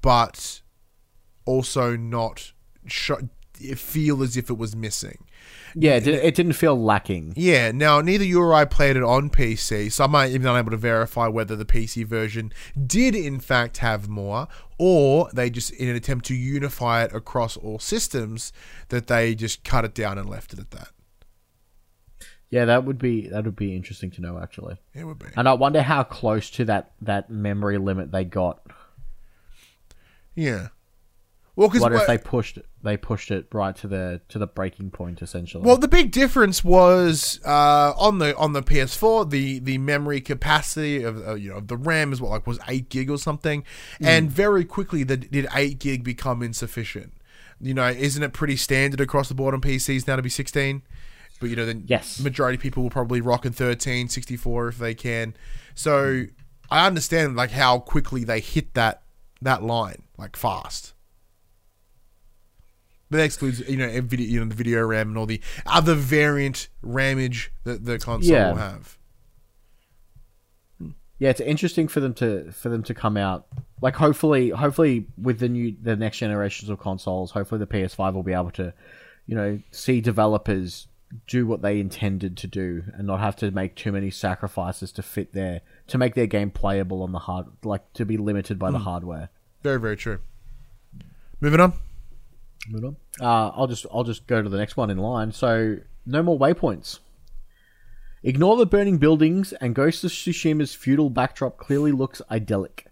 but also not sh- feel as if it was missing. Yeah, it, it didn't feel lacking. Yeah, now neither you or I played it on PC, so I might even unable to verify whether the PC version did in fact have more, or they just, in an attempt to unify it across all systems, that they just cut it down and left it at that. Yeah, that would be that would be interesting to know actually. It would be. And I wonder how close to that that memory limit they got. Yeah. Well, because What if they pushed it, they pushed it right to the to the breaking point essentially? Well, the big difference was uh, on the on the PS4, the the memory capacity of uh, you know of the RAM is what like was eight gig or something, and very quickly the, did eight gig become insufficient. You know, isn't it pretty standard across the board on PCs now to be sixteen? But you know, the Yes. majority of people will probably rock in 13, 64 if they can. So I understand like how quickly they hit that that line like fast. But that excludes, you know, video, you know, the video RAM and all the other variant ramage that the console Yeah. will have. Hmm. yeah, it's interesting for them to for them to come out like hopefully hopefully with the new the next generations of consoles, hopefully the PS5 will be able to, you know, see developers do what they intended to do and not have to make too many sacrifices to fit their to make their game playable on the hard like to be limited by the hmm. hardware. Very, very true. Moving on. Move on. Uh, I'll just I'll just go to the next one in line. So no more waypoints. Ignore the burning buildings, and Ghost of Tsushima's feudal backdrop clearly looks idyllic.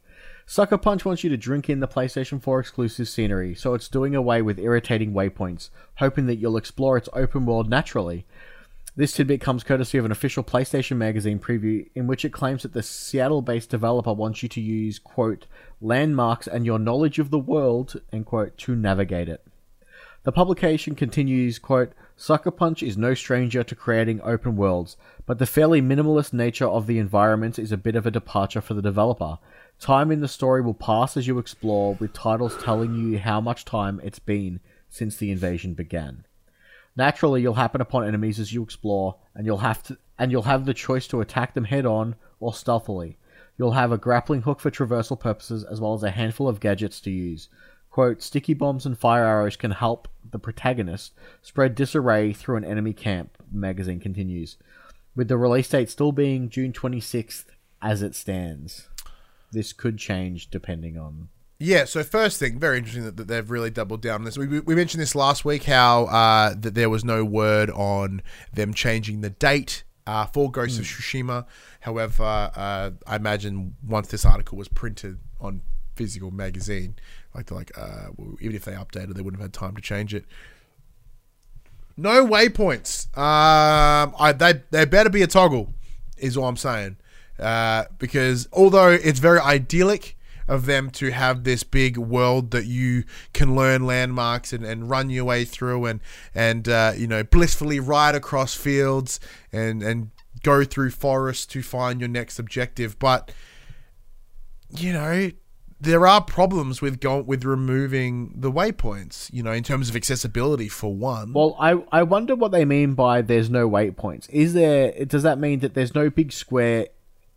Sucker Punch wants you to drink in the PlayStation 4 exclusive scenery, so it's doing away with irritating waypoints, hoping that you'll explore its open world naturally. This tidbit comes courtesy of an official PlayStation Magazine preview in which it claims that the Seattle based developer wants you to use, quote, landmarks and your knowledge of the world, end quote, to navigate it. The publication continues, quote, Sucker Punch is no stranger to creating open worlds, but the fairly minimalist nature of the environment is a bit of a departure for the developer. Time in the story will pass as you explore, with titles telling you how much time it's been since the invasion began. Naturally, you'll happen upon enemies as you explore, and you'll have to and you'll have the choice to attack them head on or stealthily. You'll have a grappling hook for traversal purposes as well as a handful of gadgets to use. Quote, sticky bombs and fire arrows can help the protagonist spread disarray through an enemy camp, the magazine continues. With the release date still being June 26th as it stands. This could change depending on Yeah, so first thing, very interesting that, that they've really doubled down on this. We, we mentioned this last week how uh, that there was no word on them changing the date uh, for Ghost of Tsushima. However, uh, I imagine once this article was printed on physical magazine, like they're like, uh, well, even if they updated, they wouldn't have had time to change it. No waypoints. Um, I they they better be a toggle, is all I'm saying. Uh, because although it's very idyllic of them to have this big world that you can learn landmarks and, and run your way through and and uh, you know blissfully ride across fields and and go through forests to find your next objective, but you know there are problems with go- with removing the waypoints. You know, in terms of accessibility for one. Well, I I wonder what they mean by there's no waypoints. Is there does that mean that there's no big square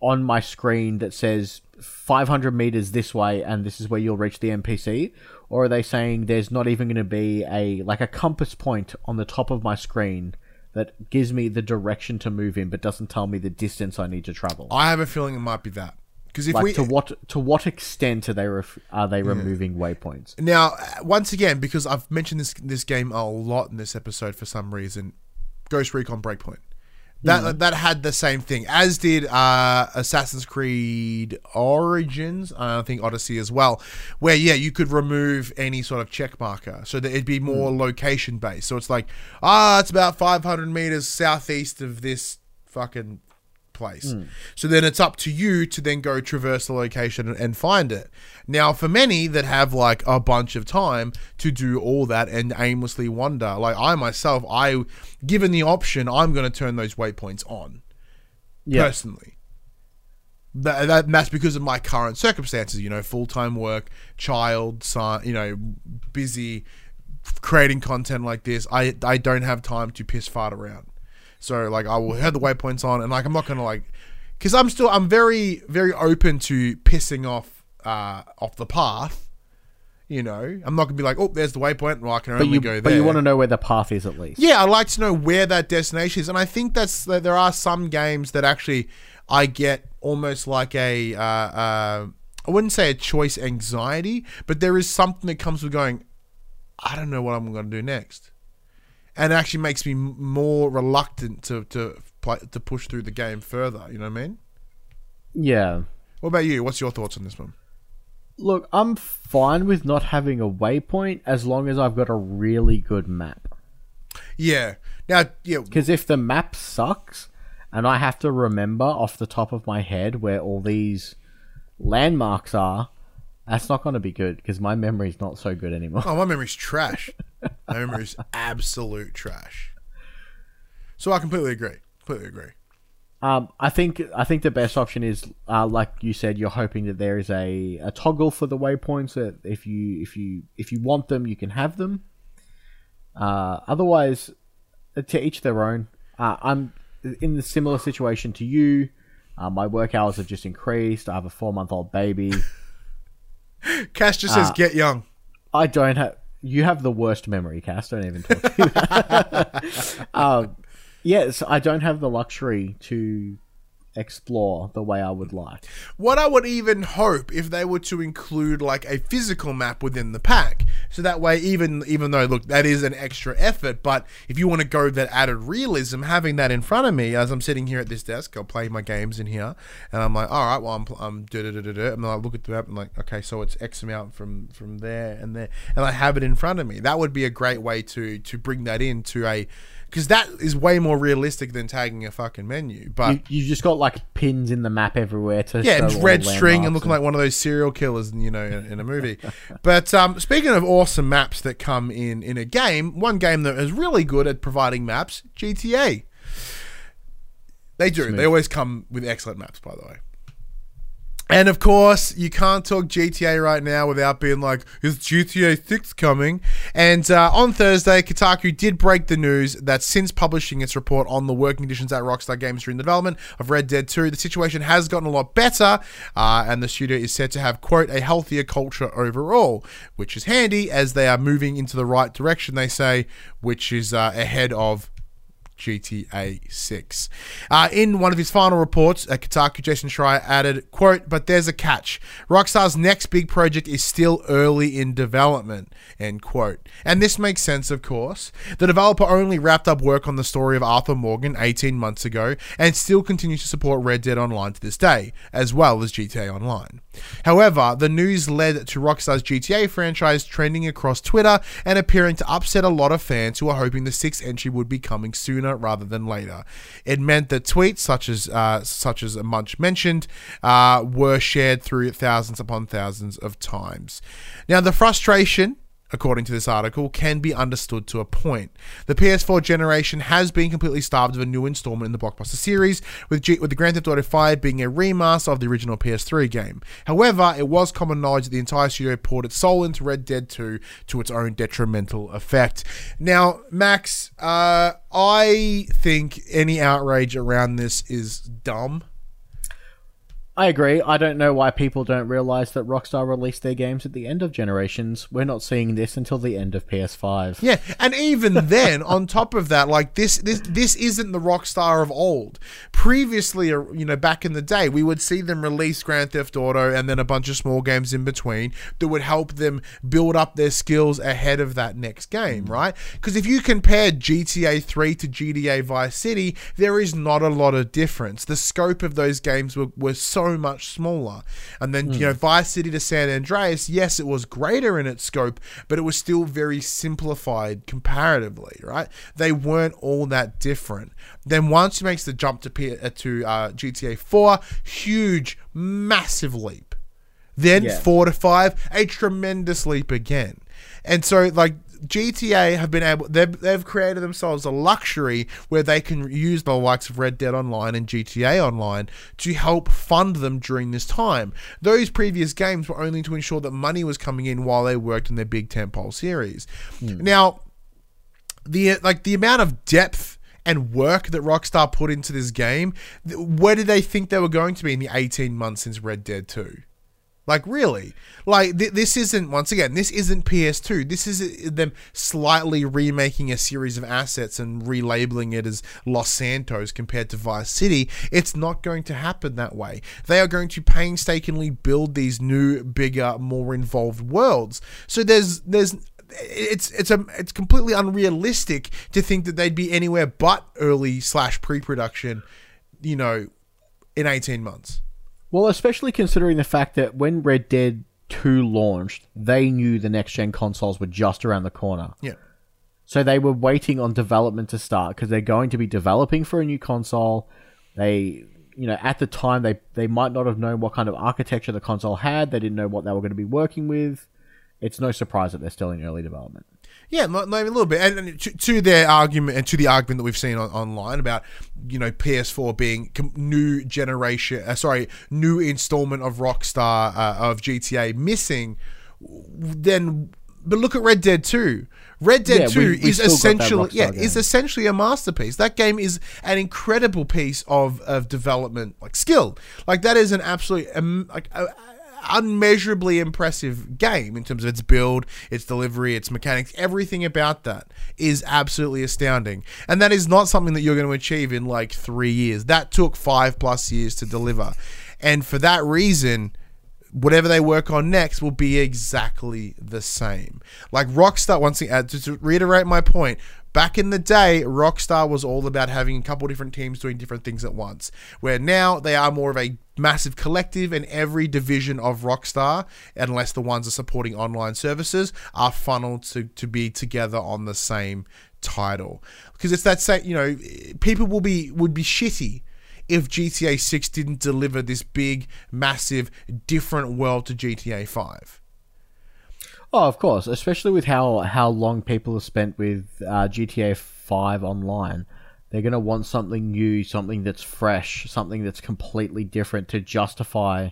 on my screen that says 500 meters this way and this is where you'll reach the NPC or are they saying there's not even going to be a like a compass point on the top of my screen that gives me the direction to move in but doesn't tell me the distance I need to travel? I have a feeling it might be that because if like we to what to what extent are they ref- are they removing waypoints? Now, uh, once again, because I've mentioned this this game a lot in this episode for some reason, Ghost Recon Breakpoint. That that had the same thing, as did uh, Assassin's Creed Origins. I think Odyssey as well, where yeah, you could remove any sort of check marker, so that it'd be more location based. So it's like, ah, it's about 500 meters southeast of this fucking place. Hmm. So then it's up to you to then go traverse the location and, and find it. Now, for many that have like a bunch of time to do all that and aimlessly wander, like I myself, I given the option, I'm going to turn those waypoints on Yeah. personally. That, that that's because of my current circumstances, you know, full time work, child, son, you know, busy creating content like this. I I don't have time to piss fart around. So like I will have the waypoints on, and like I'm not gonna like, because I'm still I'm very very open to pissing off uh off the path. You know, I'm not gonna be like, oh, there's the waypoint. Well, I can only you, go there. but you want to know where the path is at least. Yeah, I'd like to know where that destination is, and I think that's that there are some games that actually I get almost like a uh, uh, I wouldn't say a choice anxiety, but there is something that comes with going. I don't know what I'm going to do next, and it actually makes me more reluctant to to play, to push through the game further. You know what I mean? Yeah. What about you? What's your thoughts on this one? Look, I'm fine with not having a waypoint as long as I've got a really good map. Yeah. Now, yeah, Because if the map sucks and I have to remember off the top of my head where all these landmarks are, that's not going to be good because my memory's not so good anymore. Oh, my memory's trash. my memory's absolute trash. So I completely agree. Completely agree. Um, I think I think the best option is, uh, like you said, you're hoping that there is a, a toggle for the waypoints that if you if you if you want them, you can have them. Uh, otherwise, uh, to each their own. Uh, I'm in the similar situation to you. Uh, my work hours have just increased. I have a four month old baby. Cash just says, Ah. "Get young." I don't have. You have the worst memory, Cass. Don't even talk to me. um, yes, I don't have the luxury to explore the way I would like. What I would even hope if they were to include like a physical map within the pack, so that way, even even though look that is an extra effort, but if you want to go that added realism, having that in front of me as I'm sitting here at this desk, I'll play my games in here, and I'm like, all right, well I'm I'm da da da da, and I look at the map and like, okay, so it's X amount from from there and there, and I have it in front of me. That would be a great way to to bring that into a because that is way more realistic than tagging a fucking menu, but. You, you've just got like pins in the map everywhere to Yeah, show red string and looking like one of those serial killers, you know, in, in a movie. but um, speaking of awesome maps that come in in a game, one game that is really good at providing maps, GTA. They do. They always come with excellent maps, by the way. And of course, you can't talk GTA right now without being like, is GTA 6 coming? And uh, on Thursday, Kotaku did break the news that since publishing its report on the working conditions at Rockstar Games during the development of Red Dead 2, the situation has gotten a lot better, uh, and the studio is said to have, quote, a healthier culture overall, which is handy as they are moving into the right direction, they say, which is uh, ahead of GTA 6. Uh, in one of his final reports, uh, Kotaku Jason Schreier added, quote, but there's a catch. Rockstar's next big project is still early in development, end quote. And this makes sense, of course. The developer only wrapped up work on the story of Arthur Morgan 18 months ago and still continues to support Red Dead Online to this day, as well as GTA Online. However, the news led to Rockstar's GTA franchise trending across Twitter and appearing to upset a lot of fans who are hoping the sixth entry would be coming sooner rather than later. It meant that tweets such as uh, such as Munch mentioned uh, were shared through thousands upon thousands of times. Now, the frustration according to this article, can be understood to a point. The PS4 generation has been completely starved of a new installment in the blockbuster series, with, G- with the Grand Theft Auto 5 being a remaster of the original PS3 game. However, it was common knowledge that the entire studio poured its soul into Red Dead 2 to its own detrimental effect. Now, Max, uh, I think any outrage around this is dumb. I agree. I don't know why people don't realize that Rockstar released their games at the end of generations. We're not seeing this until the end of PS5. Yeah, and even then, on top of that, like this, this, this isn't the Rockstar of old. Previously, uh, you know, back in the day, we would see them release Grand Theft Auto and then a bunch of small games in between that would help them build up their skills ahead of that next game, right? Because if you compare GTA 3 to GTA Vice City, there is not a lot of difference. The scope of those games were, were so so much smaller. And then, you know, Vice City to San Andreas, yes, it was greater in its scope, but it was still very simplified comparatively, right? They weren't all that different. Then once he makes the jump to, P- uh, to uh, GTA 4, huge, massive leap. Then Yeah. four to five, a tremendous leap again. And so, like, GTA have been able, they've, they've created themselves a luxury where they can use the likes of Red Dead Online and GTA Online to help fund them during this time. Those previous games were only to ensure that money was coming in while they worked on their big tentpole series. Hmm. Now, the like the amount of depth and work that Rockstar put into this game, where did they think they were going to be in the 18 months since Red Dead 2? Like really? Like th- this isn't once again, this isn't PS2. This is uh, them slightly remaking a series of assets and relabeling it as Los Santos compared to Vice City. It's not going to happen that way. They are going to painstakingly build these new, bigger, more involved worlds. So there's there's it's it's a it's completely unrealistic to think that they'd be anywhere but early slash pre-production, you know, in 18 months. Well, especially considering the fact that when Red Dead 2 launched, they knew the next gen consoles were just around the corner. Yeah. So they were waiting on development to start because they're going to be developing for a new console. They, you know, at the time they they might not have known what kind of architecture the console had. They didn't know what they were going to be working with. It's no surprise that they're still in early development. Yeah, even a little bit. And, and to, to their argument and to the argument that we've seen on, online about, you know, PS4 being new generation, uh, sorry, new installment of Rockstar uh, of GTA missing, then but look at Red Dead 2. Red Dead Yeah, 2 we- is essentially yeah, game. is essentially a masterpiece. That game is an incredible piece of, of development like skill. Like that is an absolute um, like uh, unmeasurably impressive game in terms of its build, its delivery, its mechanics, everything about that is absolutely astounding. And that is not something that you're going to achieve in like 3 years. That took 5 plus years to deliver. And for that reason, whatever they work on next will be exactly the same. Like Rockstar, once again, uh, to reiterate my point, back in the day, Rockstar was all about having a couple different teams doing different things at once. Where now they are more of a massive collective, and every division of Rockstar, unless the ones are supporting online services, are funneled to, to be together on the same title. Because it's that same, you know, people will be would be shitty if GTA 6 didn't deliver this big, massive, different world to GTA 5. Oh, of course, especially with how how long people have spent with uh, GTA Five online. They're gonna want something new, something that's fresh, something that's completely different to justify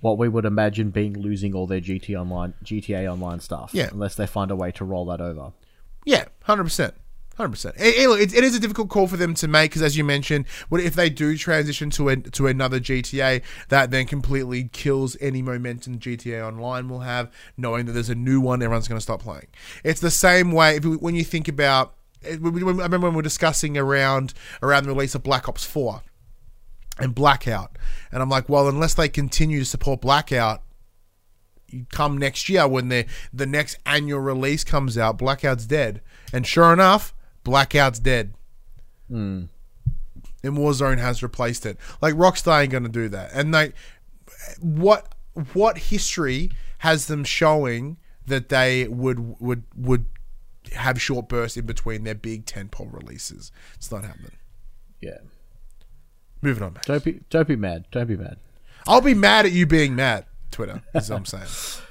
what we would imagine being losing all their GT online GTA online stuff. Yeah. unless they find a way to roll that over. Yeah, 100%. 100%. It, it, look, it, it is a difficult call for them to make because, as you mentioned, what if they do transition to a, to another GTA, that then completely kills any momentum GTA Online will have, knowing that there's a new one everyone's going to stop playing. It's the same way if, when you think about. I remember when we were discussing around around the release of Black Ops 4 and Blackout, and I'm like, well, unless they continue to support Blackout, come next year when the the next annual release comes out, Blackout's dead. And sure enough, Blackout's dead. Hmm. And Warzone has replaced it. Like Rockstar ain't gonna do that. And like what what history has them showing that they would would would have short bursts in between their big tentpole releases? It's not happening. Yeah, Moving on, Matt. don't be don't be mad. Don't be mad. I'll be mad at you being mad, Twitter, is what I'm saying.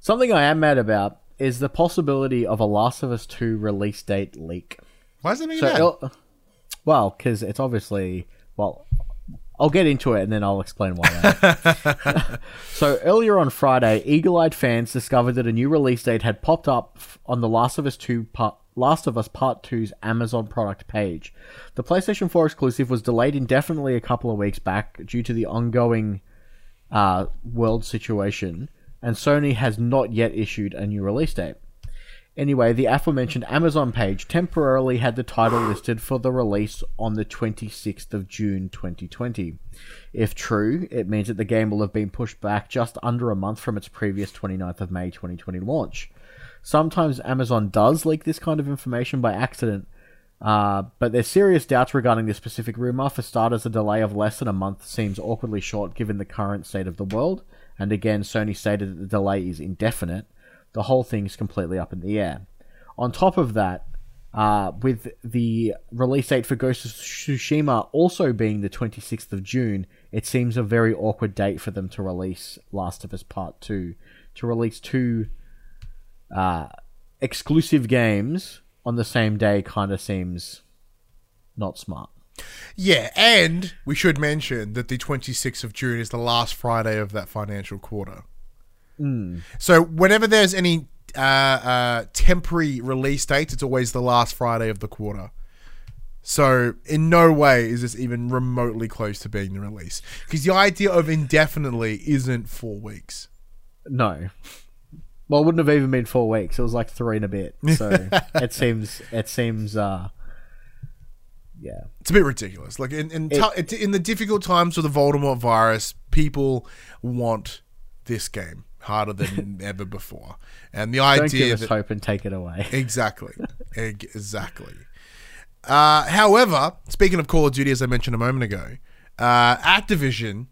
Something I am mad about is the possibility of a Last of Us Two release date leak. Why is that making So, well, because it's obviously well, I'll get into it and then I'll explain why. so earlier on Friday, eagle-eyed fans discovered that a new release date had popped up on the Last of Us Two Part. Last of Us Part 2's Amazon product page. The PlayStation 4 exclusive was delayed indefinitely a couple of weeks back due to the ongoing uh, world situation, and Sony has not yet issued a new release date. Anyway, the aforementioned Amazon page temporarily had the title listed for the release on the 26th of June 2020. If true, it means that the game will have been pushed back just under a month from its previous 29th of May 2020 launch. Sometimes Amazon does leak this kind of information by accident, Uh, but there's serious doubts regarding this specific rumor. For starters, a delay of less than a month seems awkwardly short given the current state of the world. And again, Sony stated that the delay is indefinite. The whole thing is completely up in the air. On top of that, uh, with the release date for Ghost of Tsushima also being the 26th of June, it seems a very awkward date for them to release Last of Us Part 2. To release two uh, exclusive games on the same day kind of seems not smart. Yeah, and we should mention that the 26th of June is the last Friday of that financial quarter. So whenever there's any uh, uh, temporary release dates, it's always the last Friday of the quarter. So in no way is this even remotely close to being the release, because the idea of indefinitely isn't four weeks. No. Well, it wouldn't have even been four weeks. It was like three and a bit. So it seems, it seems, uh, yeah. It's a bit ridiculous. Like in in, It- t- in the difficult times of the Voldemort virus, people want this game harder than ever before, and the Don't idea give us hope and take it away. Exactly. exactly. Uh, however, speaking of Call of Duty, as I mentioned a moment ago, uh, Activision,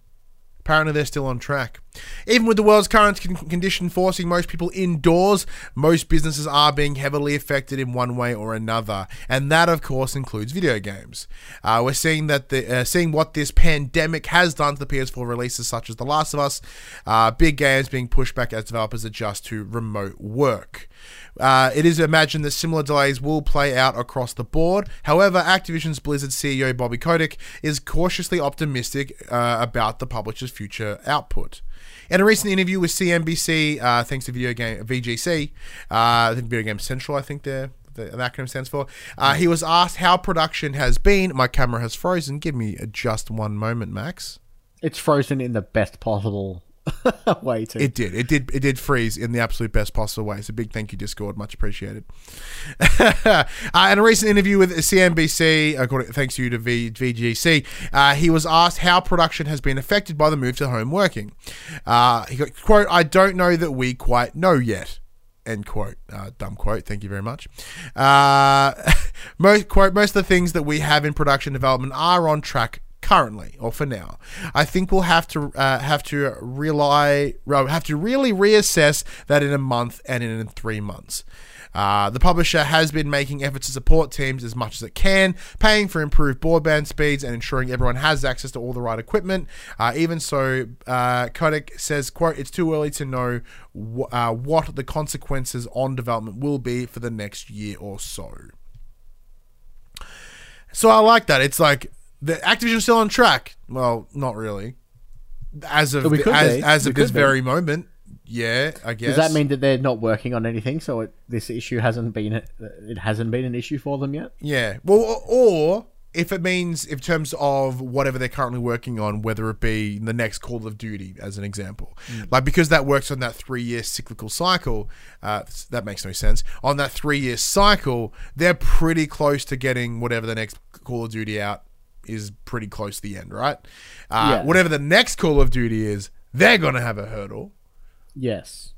apparently they're still on track. Even with the world's current con- condition forcing most people indoors, most businesses are being heavily affected in one way or another, and that, of course, includes video games. Uh, we're seeing that the uh, seeing what this pandemic has done to the PS4 releases, such as The Last of Us, uh, big games being pushed back as developers adjust to remote work. Uh, it is imagined that similar delays will play out across the board. However, Activision's Blizzard CEO Bobby Kotick is cautiously optimistic uh, about the publisher's future output. In a recent interview with CNBC, uh, thanks to video game VGC, uh, Video Game Central, I think the the acronym stands for. Uh, he was asked how production has been. My camera has frozen. Give me just one moment, Max. It's frozen in the best possible way to. It did. It did. It did freeze in the absolute best possible way. So big thank you, Discord. Much appreciated. uh, in a recent interview with CNBC, according, thanks to you to v, VGC, uh, he was asked how production has been affected by the move to home working. Uh, he got quote: "I don't know that we quite know yet." End quote. Uh, dumb quote. Thank you very much. Uh, most quote. Most of the things that we have in production development are on track currently or for now. I think we'll have to uh, have to rely have to really reassess that in a month and in three months. Uh, the publisher has been making efforts to support teams as much as it can, paying for improved broadband speeds and ensuring everyone has access to all the right equipment. Uh, even so, uh, Kotick says, "quote It's too early to know wh- uh, what the consequences on development will be for the next year or so." So I like that. It's like the Activision's still on track. Well, not really. As of as, as of this be. very moment, yeah, I guess. Does that mean that they're not working on anything? So it, this issue hasn't been it hasn't been an issue for them yet. Yeah. Well, or- if it means in terms of whatever they're currently working on, whether it be the next Call of Duty, as an example, like because that works on that three-year cyclical cycle, uh, that makes no sense. On that three-year cycle, they're pretty close to getting whatever the next Call of Duty out is. Pretty close to the end, right? Uh, Yeah. Whatever the next Call of Duty is, they're gonna have a hurdle. Yes.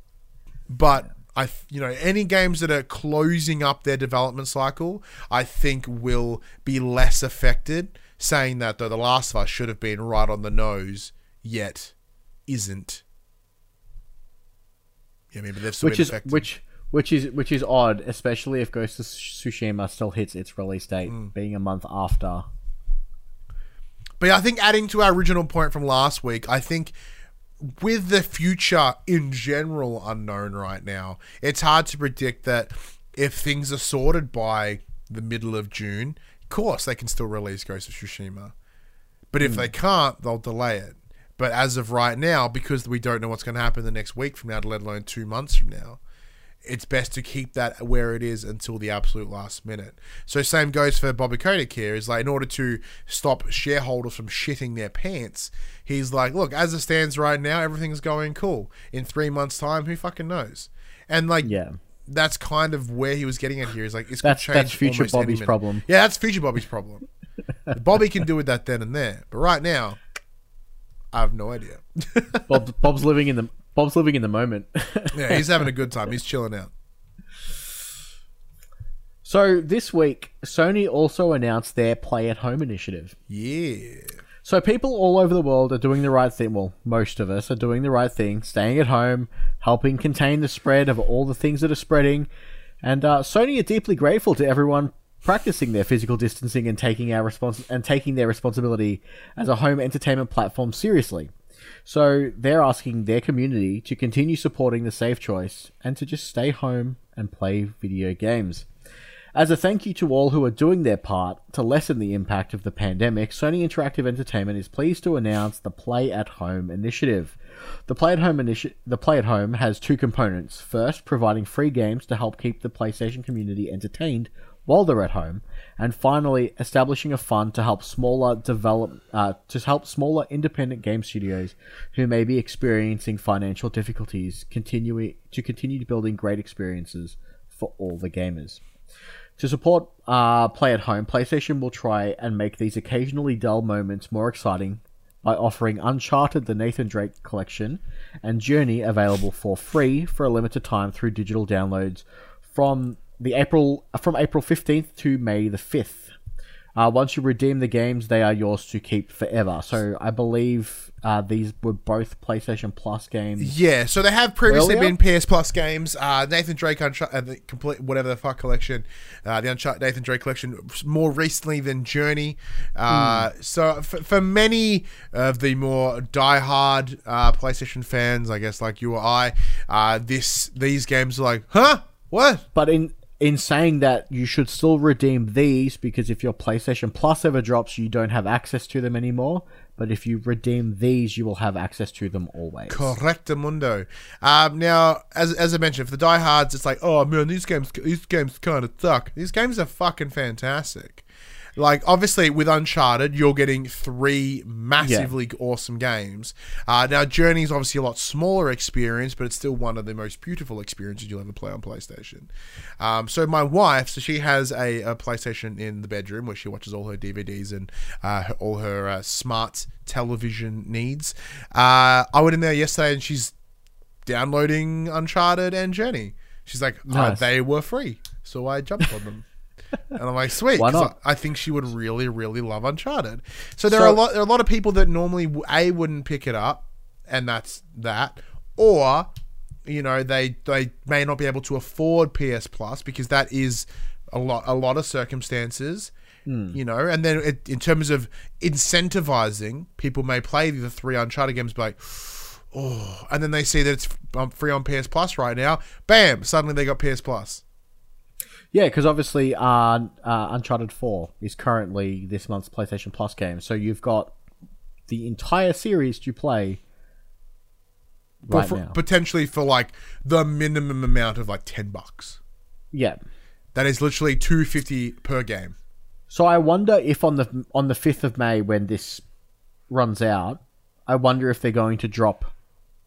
but I, you know, any games that are closing up their development cycle, I think will be less affected. Saying that though, The Last of Us should have been right on the nose, yet isn't. Yeah, maybe they've still Which is affected. which which is which is odd, especially if Ghost of Tsushima still hits its release date, Mm. being a month after. But I think adding to our original point from last week, I think with the future in general unknown right now, it's hard to predict that if things are sorted by the middle of June, of course they can still release Ghost of Tsushima. But if hmm. they can't, they'll delay it. But as of right now, because we don't know what's going to happen the next week from now, let alone two months from now, it's best to keep that where it is until the absolute last minute. So same goes for Bobby Kotick here. Is like in order to stop shareholders from shitting their pants, he's like, look, as it stands right now, everything's going cool. In three months' time, who fucking knows? And like, Yeah. that's kind of where he was getting at here. Is like, it's That's- change that's future Bobby's problem. Yeah, that's future Bobby's problem. Bobby can do with that then and there, but right now, I have no idea. Bob, Bob's living in the Bob's living in the moment. yeah, he's having a good time. He's chilling out. So this week, Sony also announced their Play at Home initiative. Yeah. So people all over the world are doing the right thing. Well, most of us are doing the right thing, staying at home, helping contain the spread of all the things that are spreading. And uh, Sony are deeply grateful to everyone practicing their physical distancing and taking our respons- and taking their responsibility as a home entertainment platform seriously. So they're asking their community to continue supporting the safe choice and to just stay home and play video games. As a thank you to all who are doing their part to lessen the impact of the pandemic, Sony Interactive Entertainment is pleased to announce the Play at Home initiative. The Play at Home initi- the Play at Home has two components. First, providing free games to help keep the PlayStation community entertained while they're at home, and finally, establishing a fund to help smaller develop uh, to help smaller independent game studios who may be experiencing financial difficulties continue to continue building great experiences for all the gamers. To support uh, play at home, PlayStation will try and make these occasionally dull moments more exciting by offering Uncharted the Nathan Drake collection and Journey available for free for a limited time through digital downloads from the April from April 15th to May the 5th. Uh, once you redeem the games, they are yours to keep forever. So I believe uh, these were both PlayStation Plus games. Yeah, so they have previously Earlier? been PS Plus games. Uh, Nathan Drake, Unchar- uh, the complete whatever the fuck collection, uh, the Uncharted Nathan Drake collection, more recently than Journey. Uh, So for, for many of the more diehard uh, PlayStation fans, I guess like you or I, uh, this these games are like, huh, what? But in in saying that, you should still redeem these because if your PlayStation Plus ever drops, you don't have access to them anymore. But if you redeem these, you will have access to them always. Correctamundo. Um, now, as, as I mentioned, for the diehards, it's like, oh man, these games these games kind of suck. These games are fucking fantastic. Like, obviously, with Uncharted, you're getting three massively awesome games. Uh, now, Journey is obviously a lot smaller experience, but it's still one of the most beautiful experiences you'll ever play on PlayStation. Um, so, my wife, so she has a, a PlayStation in the bedroom where she watches all her DVDs and uh, her, all her uh, smart television needs. Uh, I went in there yesterday and she's downloading Uncharted and Journey. She's like, oh, they were free, so I jumped on them. And I'm like, sweet. Why not? I I think she would really, really love Uncharted. So there are a lot, there are a lot of people that normally a wouldn't pick it up, and that's that, or you know they they may not be able to afford PS Plus because that is a lot a lot of circumstances. Hmm. You know, and then it, in terms of incentivizing, people may play the three Uncharted games, like, oh, and then they see that it's um, free on PS Plus right now. Bam! Suddenly they got PS Plus. Yeah, because obviously, uh, uh, Uncharted Four is currently this month's PlayStation Plus game, so you've got the entire series to play But right for- now. potentially for like the minimum amount of like ten bucks. yeah. That is literally two fifty per game. So I wonder if on the on the fifth of May when this runs out, I wonder if they're going to drop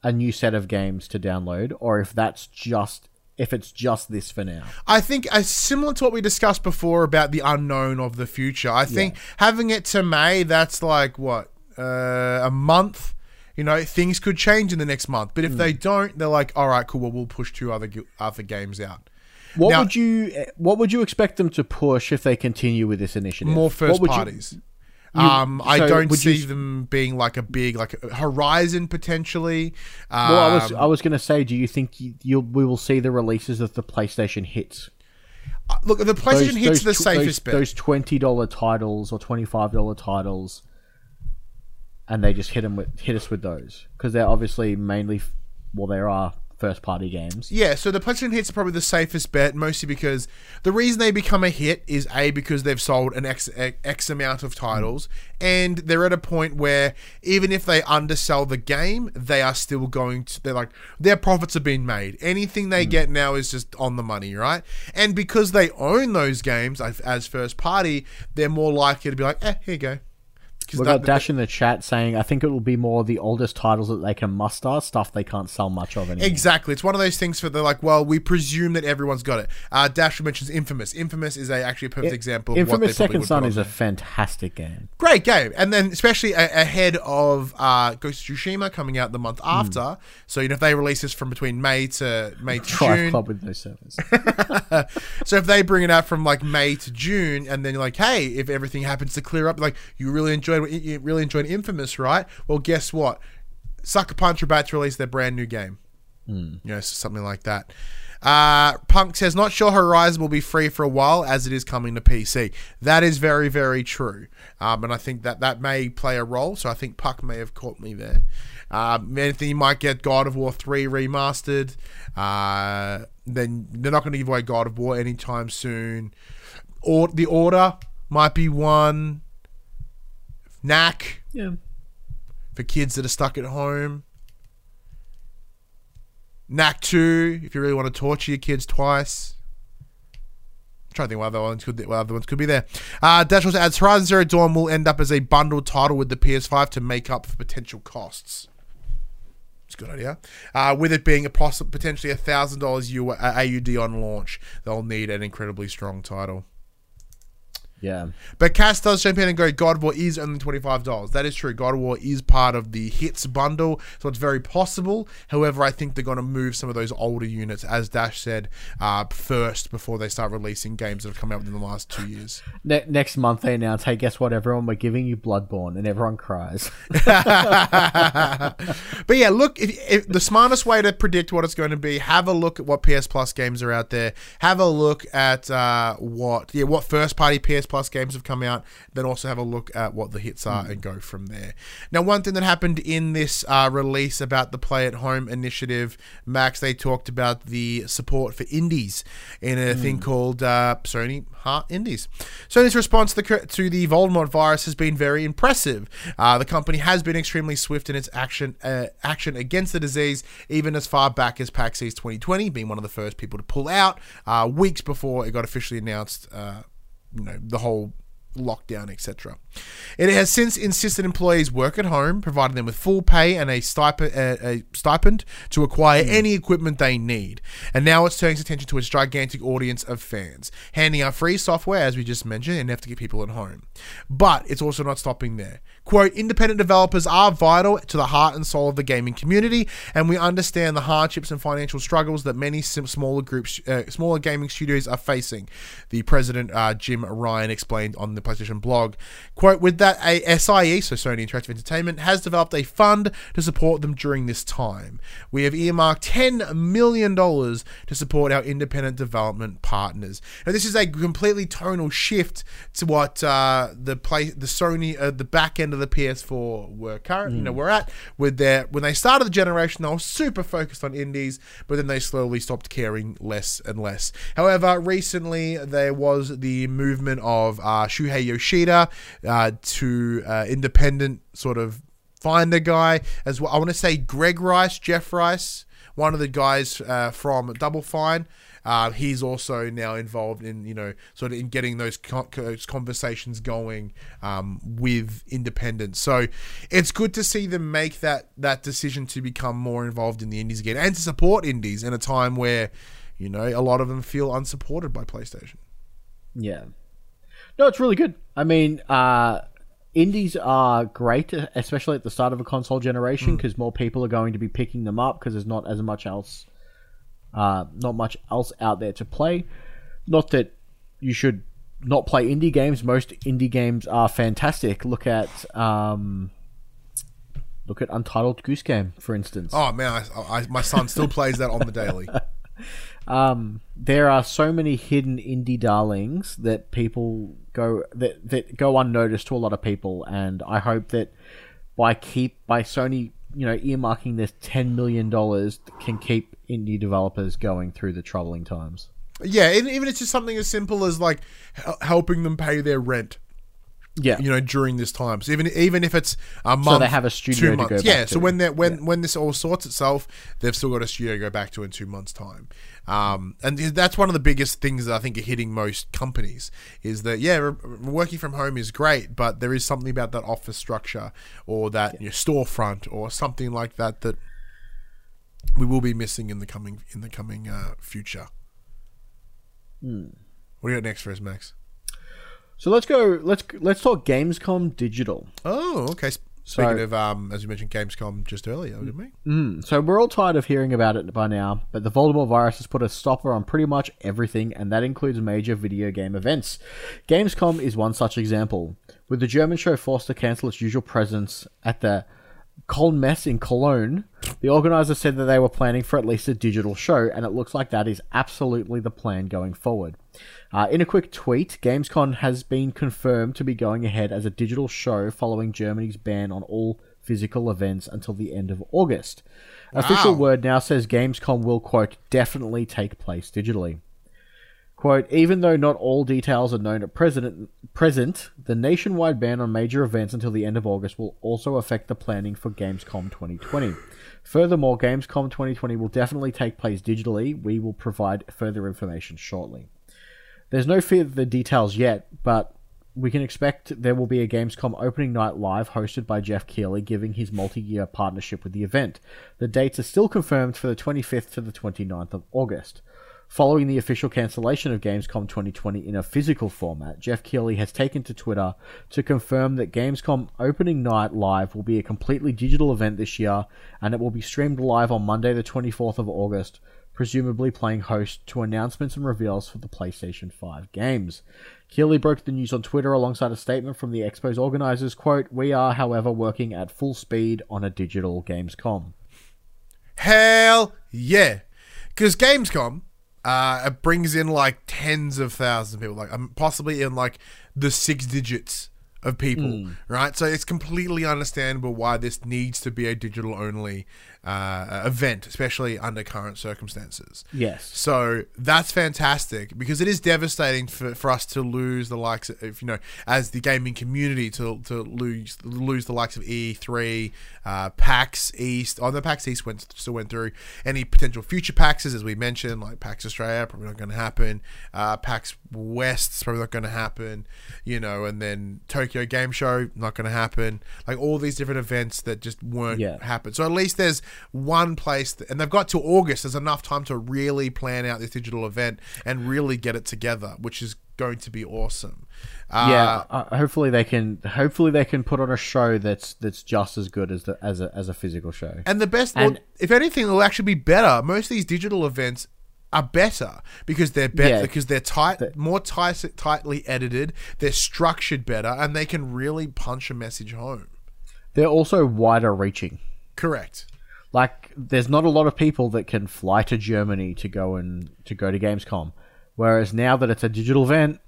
a new set of games to download, or if that's just if it's just this for now. I think uh, similar to what we discussed before about the unknown of the future. I think having it to May, that's like what uh, a month. You know, things could change in the next month, but if they don't, they're like, all right, cool. Well, we'll push two other other games out. What Now- would you What would you expect them to push if they continue with this initiative? More What first would you- um, I don't see you- them being like a big like Horizon potentially. Um, well, I was I was going to say, do you think you, you'll we will see the releases of the PlayStation hits? look, the PlayStation hits the tw- safest those, bet. those twenty dollar titles or twenty five dollar titles, and they just hit them with hit us with those because they're obviously mainly well, there are first party games. Yeah, so the PlayStation hits are probably the safest bet, mostly because the reason they become a hit is a because they've sold an x x amount of titles, and they're at a point where even if they undersell the game, they are still going to. They're like their profits have been made. Anything they get now is just on the money, right? And because they own those games as, as first party, they're more likely to be like, eh, here you go. 'Cause We that- got Dash in the chat saying, "I think it will be more the oldest titles that they can muster, stuff they can't sell much of anymore." Exactly. It's one of those things for they're like, well, we presume that everyone's got it. Uh, Dash mentions Infamous. Infamous is a actually a perfect example. of what they Infamous Second Son is a fantastic game. great game, and then especially a- ahead of uh, Ghost of Tsushima coming out the month after. So you know if they release this from between May to May to June, Club with those servers. So if they bring it out from like May to June, and then you're like, hey, if everything happens to clear up, like you really enjoyed, you really enjoyed Infamous, right? Well, guess what? Sucker Punch are about to release their brand new game. You know, so something like that. Uh, Punk says, not sure Horizon will be free for a while as it is coming to PC. That is very, very true. Um, and I think that that may play a role. So I think Puck may have caught me there. Um, anything you might get God of War 3 remastered. Uh, then they're not going to give away God of War anytime soon. Or The Order might be one. Knack Yeah. for kids that are stuck at home. Knack 2, if you really want to torture your kids twice. I'm trying to think what other ones could what other ones could be there. Uh, Dash also adds Horizon Zero Dawn will end up as a bundled title with the PS5 to make up for potential costs. It's a good idea. Uh, with it being a poss- potentially a thousand dollars uh, AUD on launch, they'll need an incredibly strong title. Yeah. But Cass does jump in and go, God of War is only $25. That is true. God of War is part of the hits bundle, so it's very possible. However, I think they're going to move some of those older units, as Dash said, uh, first before they start releasing games that have come out within the last two years. Ne- next month they announce, hey, guess what, everyone? We're giving you Bloodborne, and everyone cries. but yeah, look, if, if the smartest way to predict what it's going to be, have a look at what PS Plus games are out there. Have a look at uh, what yeah what first party PS Plus games have come out. Then also have a look at what the hits are and go from there. Now, one thing that happened in this uh, release about the Play at Home initiative, Max, they talked about the support for indies in a thing called uh, Sony Heart Indies. Sony's response to the, to the Voldemort virus has been very impressive. Uh, the company has been extremely swift in its action uh, action against the disease, even as far back as PAX East 2020, being one of the first people to pull out uh, weeks before it got officially announced. You know the whole lockdown, etc. It has since insisted employees work at home, providing them with full pay and a stipend, a stipend to acquire hmm. any equipment they need. And now it's turning its attention to its gigantic audience of fans, handing out free software, as we just mentioned, enough to get people at home. But it's also not stopping there. Quote, independent developers are vital to the heart and soul of the gaming community, and we understand the hardships and financial struggles that many smaller groups, uh, smaller gaming studios are facing. The president, uh, Jim Ryan, explained on the PlayStation blog. Quote, with that, a SIE, so Sony Interactive Entertainment, has developed a fund to support them during this time. We have earmarked $10 million to support our independent development partners. Now, this is a completely tonal shift to what uh, the play, the Sony, uh, the back end of the PS4 were current, you know, we're at. With their when they started the generation, they were super focused on indies, but then they slowly stopped caring less and less. However, recently there was the movement of uh, Shuhei Yoshida uh, to uh, independent sort of finder guy as well. I want to say Greg Rice, Jeff Rice, one of the guys uh, from Double Fine. Uh, he's also now involved in you know sort of in getting those, con- those conversations going um, with independents. So it's good to see them make that that decision to become more involved in the indies again and to support indies in a time where you know a lot of them feel unsupported by PlayStation. Yeah. No, it's really good. I mean, uh, indies are great, especially at the start of a console generation, because more people are going to be picking them up because there's not as much else, uh, not much else out there to play. Not that you should not play indie games. Most indie games are fantastic. Look at um, look at Untitled Goose Game, for instance. Oh man, I, I, my son still plays that on the daily. um, there are so many hidden indie darlings that people go that that go unnoticed to a lot of people, and I hope that by keep by Sony, you know, earmarking this ten million dollars can keep indie developers going through the troubling times. Yeah, and even it's just something as simple as like helping them pay their rent. Yeah, you know, during this time. So even even if it's a month, they have a studio two to months. go back yeah. to. So when that when when this all sorts itself, they've still got a studio to go back to in two months' time. Um, and that's one of the biggest things that I think are hitting most companies is that yeah, re- working from home is great, but there is something about that office structure or that your storefront or something like that that we will be missing in the coming in the coming uh, future. Hmm. What do you got next for us, Max? So let's go. Let's let's talk Gamescom Digital. Oh, okay. Speaking So- of, um, as you mentioned, Gamescom just earlier, didn't we? Mm, so we're all tired of hearing about it by now, but the Voldemort virus has put a stopper on pretty much everything, and that includes major video game events. Gamescom is one such example, with the German show forced to cancel its usual presence at the Koelnmesse in Cologne. The organisers said that they were planning for at least a digital show, and it looks like that is absolutely the plan going forward. Uh, in a quick tweet, Gamescom has been confirmed to be going ahead as a digital show following Germany's ban on all physical events until the end of August. Official word now says Gamescom will, quote, definitely take place digitally. Quote, even though not all details are known at present, present, the nationwide ban on major events until the end of August will also affect the planning for Gamescom 2020. Furthermore, Gamescom 2020 will definitely take place digitally. We will provide further information shortly. There's no fear of the details yet, but we can expect there will be a Gamescom opening night live hosted by Geoff Keighley, giving his multi year partnership with the event. The dates are still confirmed for the 25th to the 29th of August. Following the official cancellation of Gamescom 2020 in a physical format, Geoff Keighley has taken to Twitter to confirm that Gamescom opening night live will be a completely digital event this year and it will be streamed live on Monday, the 24th of August, presumably playing host to announcements and reveals for the PlayStation 5 games. Keighley broke the news on Twitter alongside a statement from the Expo's organizers, quote, We are, however, working at full speed on a digital Gamescom. Hell yeah. Because Gamescom, uh, it brings in like tens of thousands of people, like um, possibly in like the six digits of people, right? So it's completely understandable why this needs to be a digital only uh, event, especially under current circumstances. Yes. So that's fantastic because it is devastating for, for us to lose the likes of, you know, as the gaming community to, to lose lose the likes of E3, uh, PAX East. Oh, the PAX East went still went through. Any potential future PAXs, as we mentioned, like PAX Australia, probably not going to happen. Uh, PAX West probably not going to happen. You know, and then Tokyo Game Show not going to happen. Like all these different events that just weren't Yeah. happen. So at least there's one place, that, and they've got till August. There's enough time to really plan out this digital event and really get it together, which is going to be awesome. Uh, yeah, uh, hopefully they can. Hopefully they can put on a show that's that's just as good as the as a as a physical show. And the best, And- well, if anything, it'll actually be better. Most of these digital events are better because they're better Yeah. because they're tight, more tight, tightly edited. They're structured better, and they can really punch a message home. They're also wider reaching. Correct. Like, there's not a lot of people that can fly to Germany to go and to go to Gamescom, whereas now that it's a digital event,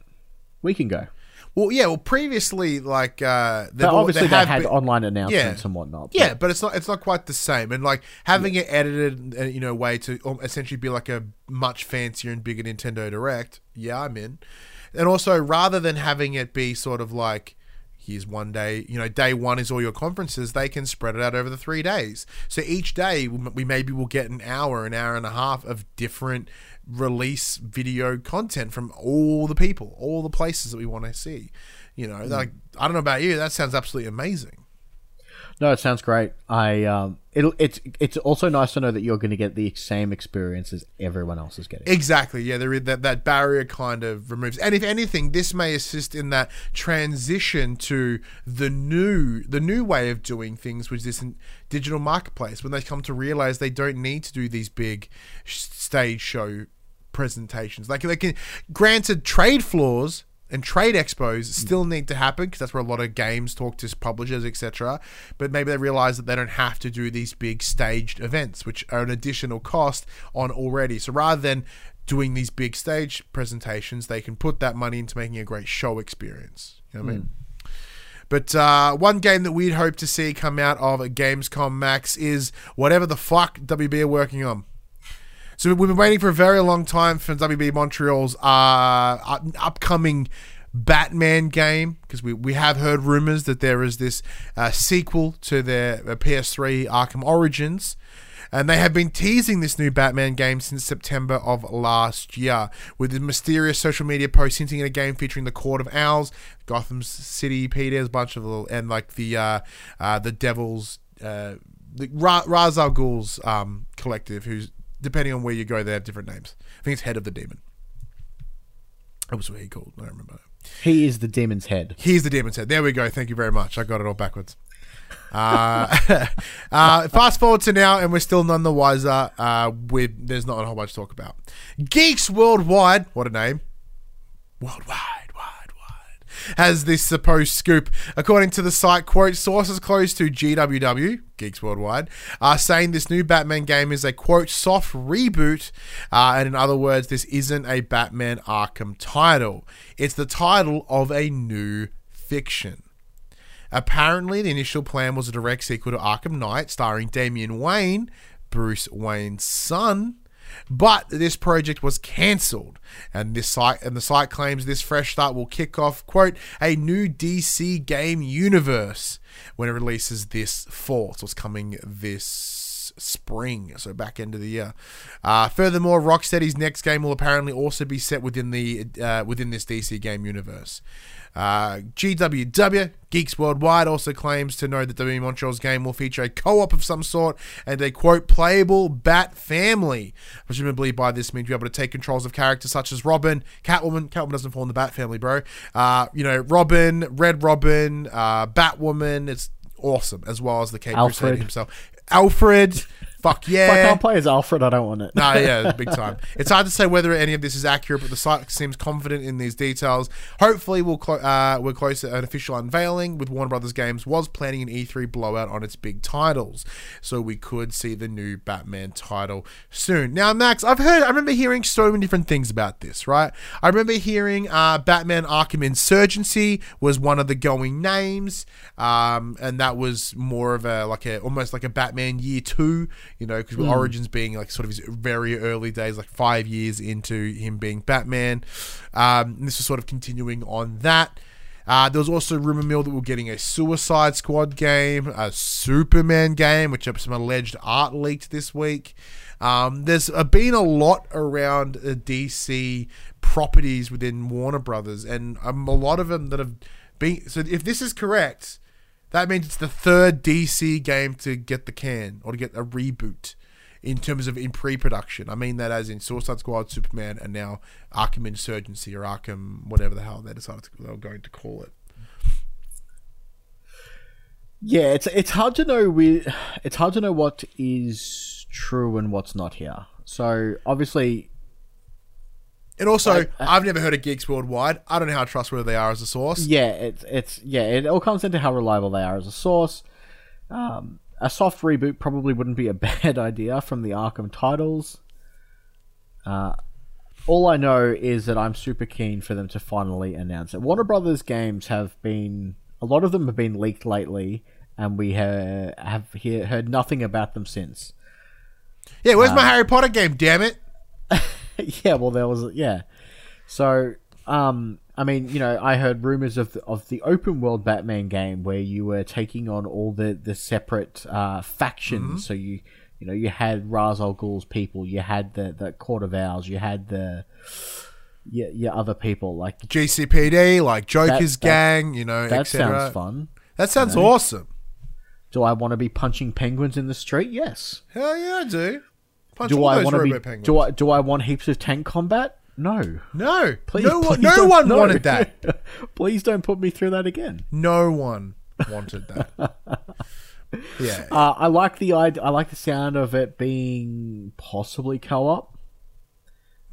we can go. Well, yeah. Well, previously, like uh, But obviously, they, had been- online announcements Yeah. and whatnot. Yeah, but it's not it's not quite the same. And like having it edited, uh, you know, way to um, essentially be like a much fancier and bigger Nintendo Direct. Yeah, I'm in. And also, rather than having it be sort of like here's one day, you know, day one is all your conferences, they can spread it out over the three days. So each day we we maybe will get an hour, an hour and a half of different release video content from all the people, all the places that we want to see. You know, like I don't know about you, that sounds absolutely amazing. No, it sounds great. I um, it'll it's it's also nice to know that you're going to get the same experience as everyone else is getting. Exactly. Yeah, there is that that barrier kind of removes, and if anything, this may assist in that transition to the new the new way of doing things, which is this digital marketplace. When they come to realize they don't need to do these big stage show presentations, like they can. Granted, trade floors. And trade expos still need to happen because that's where a lot of games talk to publishers, etc. But maybe they realize that they don't have to do these big staged events, which are an additional cost on already. So rather than doing these big stage presentations, they can put that money into making a great show experience. You know what I mean? But uh, one game that we'd hope to see come out of Gamescom Max is whatever the fuck WB are working on. So we've been waiting for a very long time for WB Montreal's uh, upcoming Batman game because we, we have heard rumors that there is this uh, sequel to their uh, PS3 Arkham Origins. And they have been teasing this new Batman game since September of last year, with the mysterious social media posts hinting at a game featuring the Court of Owls, Gotham City Peters, bunch of little, and like the uh, uh, the Devil's, uh, the Ra- Ra's al Ghul's um, collective, who's depending on where you go, they have different names. I think it's Head of the Demon. That was what he called. I don't remember. He is the demon's head. He's the Demon's Head. There we go. Thank you very much. I got it all backwards. Uh, uh, fast forward to now, and we're still none the wiser. Uh, with there's not a whole bunch to talk about. Geeks Worldwide, what a name! Worldwide, wide, wide, has this supposed scoop. According to the site, quote sources close to GWW, Geeks Worldwide, are saying this new Batman game is a quote soft reboot, uh, and in other words, this isn't a Batman Arkham title. It's the title of a new fiction. Apparently, the initial plan was a direct sequel to Arkham Knight, starring Damian Wayne, Bruce Wayne's son. But this project was cancelled, and this site and the site claims this fresh start will kick off quote a new DC game universe when it releases this fall. So it's coming this spring, so back end of the year. Uh, furthermore, Rocksteady's next game will apparently also be set within the uh, within this DC game universe. Uh, GWW, Geeks Worldwide, also claims to know that WB Montreal's game will feature a co op of some sort and a quote, playable Bat family. Presumably, by this means you'll be able to take controls of characters such as Robin, Catwoman. Catwoman doesn't fall in the Bat family, bro. Uh, you know, Robin, Red Robin, uh, Batwoman. It's awesome, as well as the Cape Alfred. Crusader himself. Alfred. Fuck yeah. If I can't play as Alfred, I don't want it. No, yeah, big time. It's hard to say whether any of this is accurate, but the site seems confident in these details. Hopefully, we'll clo- uh, we're close to an official unveiling. With Warner Brothers Games was planning an E3 blowout on its big titles, so we could see the new Batman title soon. Now, Max, I've heard, I remember hearing so many different things about this. Right? I remember hearing uh, Batman Arkham Insurgency was one of the going names, um, and that was more of a like a almost like a Batman Year Two you know, because Origins being like sort of his very early days, like five years into him being Batman. Um, this was sort of continuing on that. Uh, there was also rumor mill that we are getting a Suicide Squad game, a Superman game, which some alleged art leaked this week. Um, there's uh, been a lot around uh, DC properties within Warner Brothers, and um, a lot of them that have been. So if this is correct, that means it's the third DC game to get the can or to get a reboot in terms of in pre-production. I mean that as in Suicide Squad, Superman, and now Arkham Insurgency or Arkham whatever the hell they decided to, they were going to call it. Yeah, it's it's hard to know. We it's hard to know what is true and what's not here. So obviously, And also, Like, uh, I've never heard of Geeks Worldwide. I don't know how trustworthy they are as a source. yeah, it's it's yeah, it all comes into how reliable they are as a source. Um, a soft reboot probably wouldn't be a bad idea from the Arkham titles. Uh, all I know is that I'm super keen for them to finally announce it. Warner Brothers games have been a lot of them have been leaked lately, and we ha- have he- heard nothing about them since. Yeah, where's Uh, my Harry Potter game? Damn it! yeah, well, there was yeah. So, um, I mean, you know, I heard rumors of the, of the open world Batman game where you were taking on all the the separate uh, factions. So you you know you had Ra's al Ghul's people, you had the the Court of Owls, you had the yeah, yeah other people like GCPD, like Joker's that- gang, you know, that sounds fun. That sounds awesome. Do I want to be punching penguins in the street? Yes. Hell yeah, I do. Punch Do I want to be? penguins. Do I do I want heaps of tank combat? No. No, Please, no, one, please no one no. wanted that. please don't put me through that again. No one wanted that. yeah, Uh, I like the idea. I like the sound of it being possibly co-op.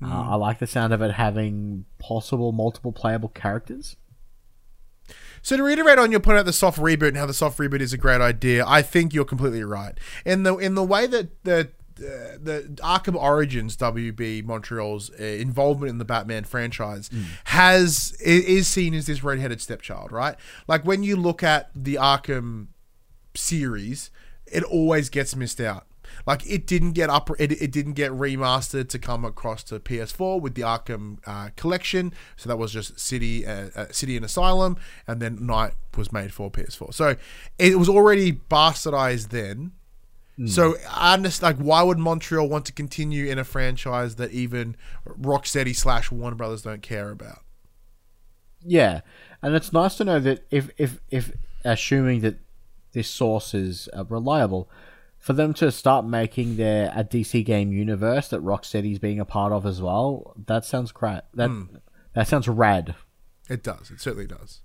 Uh, I like the sound of it having possible multiple playable characters. So to reiterate on your point about the soft reboot and how the soft reboot is a great idea, I think you're completely right. In the in the way that the the Arkham Origins WB Montreal's uh, involvement in the Batman franchise has is seen as this redheaded stepchild, right? Like when you look at the Arkham series, it always gets missed out. Like it didn't get up, it, it didn't get remastered to come across to PS4 with the Arkham uh, collection. So that was just City, uh, uh, City and Asylum, and then Knight was made for PS4. So it was already bastardized then. So I understand. Like, why would Montreal want to continue in a franchise that even Rocksteady slash Warner Brothers don't care about? Yeah, and it's nice to know that if if if assuming that this source is uh, reliable, for them to start making their a DC game universe that Rocksteady's being a part of as well, that sounds great. That that sounds rad. It does. It certainly does.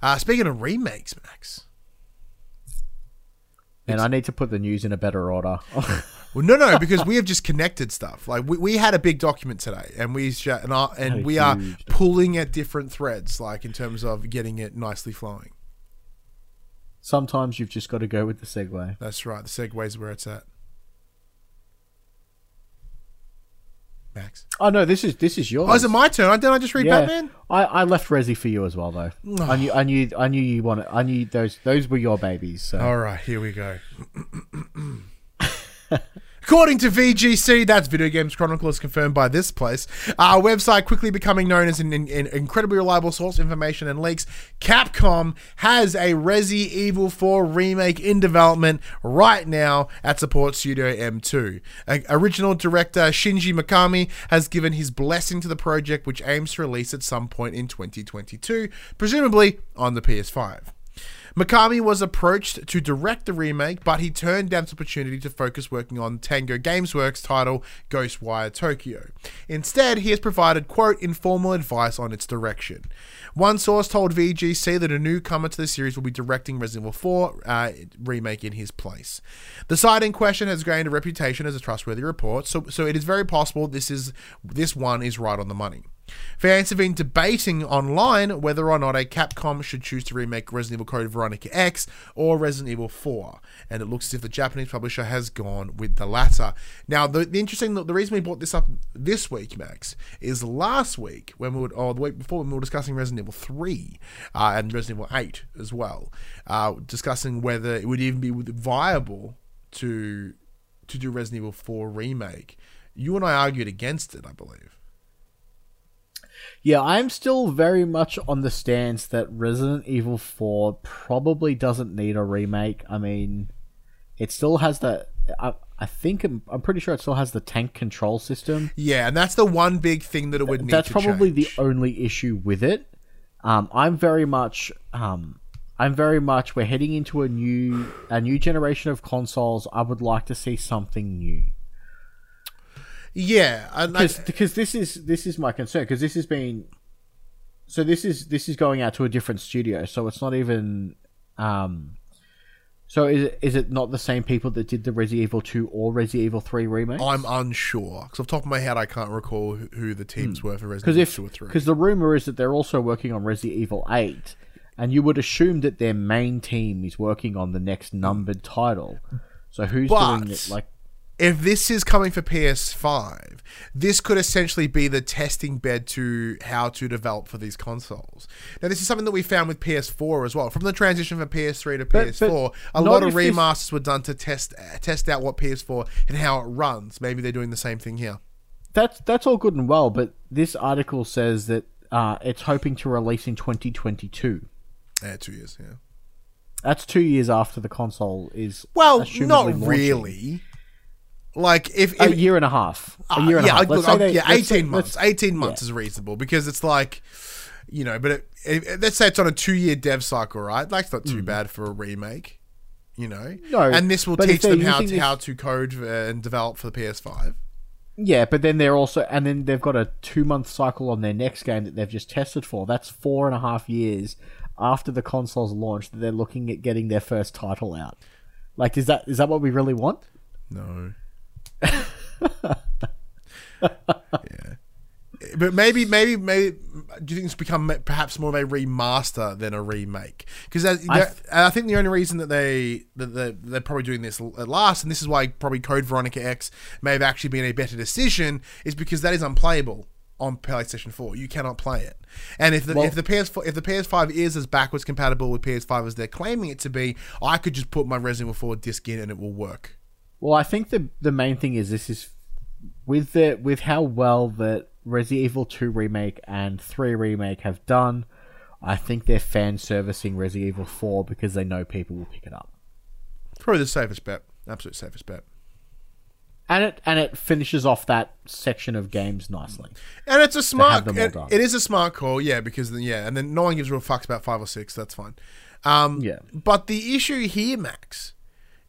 Uh, speaking of remakes, Max, And I need to put the news in a better order. Well, no, no, because we have just connected stuff. Like we, we had a big document today, and we sh- and, our, and we are pulling at different threads, like in terms of getting it nicely flowing. Sometimes you've just got to go with the segue. That's right. The segue is where it's at. Max. Oh no, this is this is yours. Oh, is it my turn? Didn't I just read yeah, Batman? I, I left Resi for you as well though. I knew I knew I knew you wanted. I knew those those were your babies. So All right, here we go. According to VGC, that's Video Games Chronicle, as confirmed by this place, our website quickly becoming known as an, an incredibly reliable source of information and leaks. Capcom has a Resi Evil 4 remake in development right now at Support Studio M2. A- original director Shinji Mikami has given his blessing to the project, which aims to release at some point in 2022, presumably on the PS5. Mikami was approached to direct the remake, but he turned down the opportunity to focus working on Tango Gamesworks title Ghostwire Tokyo. Instead, he has provided, quote, informal advice on its direction. One source told VGC that a newcomer to the series will be directing Resident Evil 4 uh, remake in his place. The site in question has gained a reputation as a trustworthy report, so, so it is very possible this is this one is right on the money. Fans have been debating online whether or not a Capcom should choose to remake Resident Evil Code Veronica X or Resident Evil 4, and it looks as if the Japanese publisher has gone with the latter. Now, the, the interesting, the reason we brought this up this week, Max, is last week when we were, or the week before when we were discussing Resident Evil 3 uh, and Resident Evil 8 as well, uh, discussing whether it would even be viable to to do Resident Evil 4 remake. You and I argued against it, I believe. Yeah, I'm still very much on the stance that Resident Evil 4 probably doesn't need a remake. I mean, it still has the. I, I think I'm, I'm pretty sure it still has the tank control system. Yeah, and that's the one big thing that it would need. That's probably change. the only issue with it. Um, I'm very much. Um, I'm very much. We're heading into a new a new generation of consoles. I would like to see something new. Yeah, and I, because because this is this is my concern because this has been so this is this is going out to a different studio so it's not even um so is it, is it not the same people that did the Resident Evil 2 or Resident Evil 3 remake? I'm unsure because off the top of my head, I can't recall who, who the teams were for Because Resident if Evil 2 or 3. because the rumor is that they're also working on Resident Evil 8 and you would assume that their main team is working on the next numbered title. So who's But- doing it like if this is coming for PS5, this could essentially be the testing bed to how to develop for these consoles. Now, this is something that we found with PS4 as well. From the transition from PS3 to But- but PS4, a lot of if this- remasters were done to test test out what PS4 and how it runs. Maybe they're doing the same thing here. that's that's all good and well, but this article says that uh, it's hoping to release in 2022. Yeah, two years. Yeah. That's two years after the console is. Well, not launching. really. Like if, A year and a half. A Uh, year and yeah, a half. Let's look, say they- yeah, let's say- eighteen months. Eighteen months is reasonable because it's like, you know, but it, it, let's say it's on a two-year dev cycle, right? That's not too bad for a remake, you know. No, and this will teach them how to, this- how to code and develop for the PS5. Yeah, but then they're also, and then they've got a two month cycle on their next game that they've just tested for. That's four and a half years after the console's launch that they're looking at getting their first title out. Like, is that is that what we really want? No. Yeah. But maybe, maybe, maybe, do you think it's become perhaps more of a remaster than a remake? Because I, I- I think the only reason that they that they're, they're probably doing this at last, and this is why probably Code Veronica X may have actually been a better decision, is because that is unplayable on PlayStation 4. You cannot play it. And if the Well- if the PS4 if the PS5 is as backwards compatible with PS5 as they're claiming it to be, I could just put my Resident Evil 4 disc in and it will work. Well, I think the the main thing is this is with the with how well that Resident Evil 2 remake and 3 remake have done. I think they're fan servicing Resident Evil 4 because they know people will pick it up. Probably the safest bet. Absolute safest bet. And it and it finishes off that section of games nicely. And it's a smart. It, it is a smart call, yeah, because then yeah, and then no one gives real fucks about five or six. That's fine. Um, Yeah. But the issue here, Max,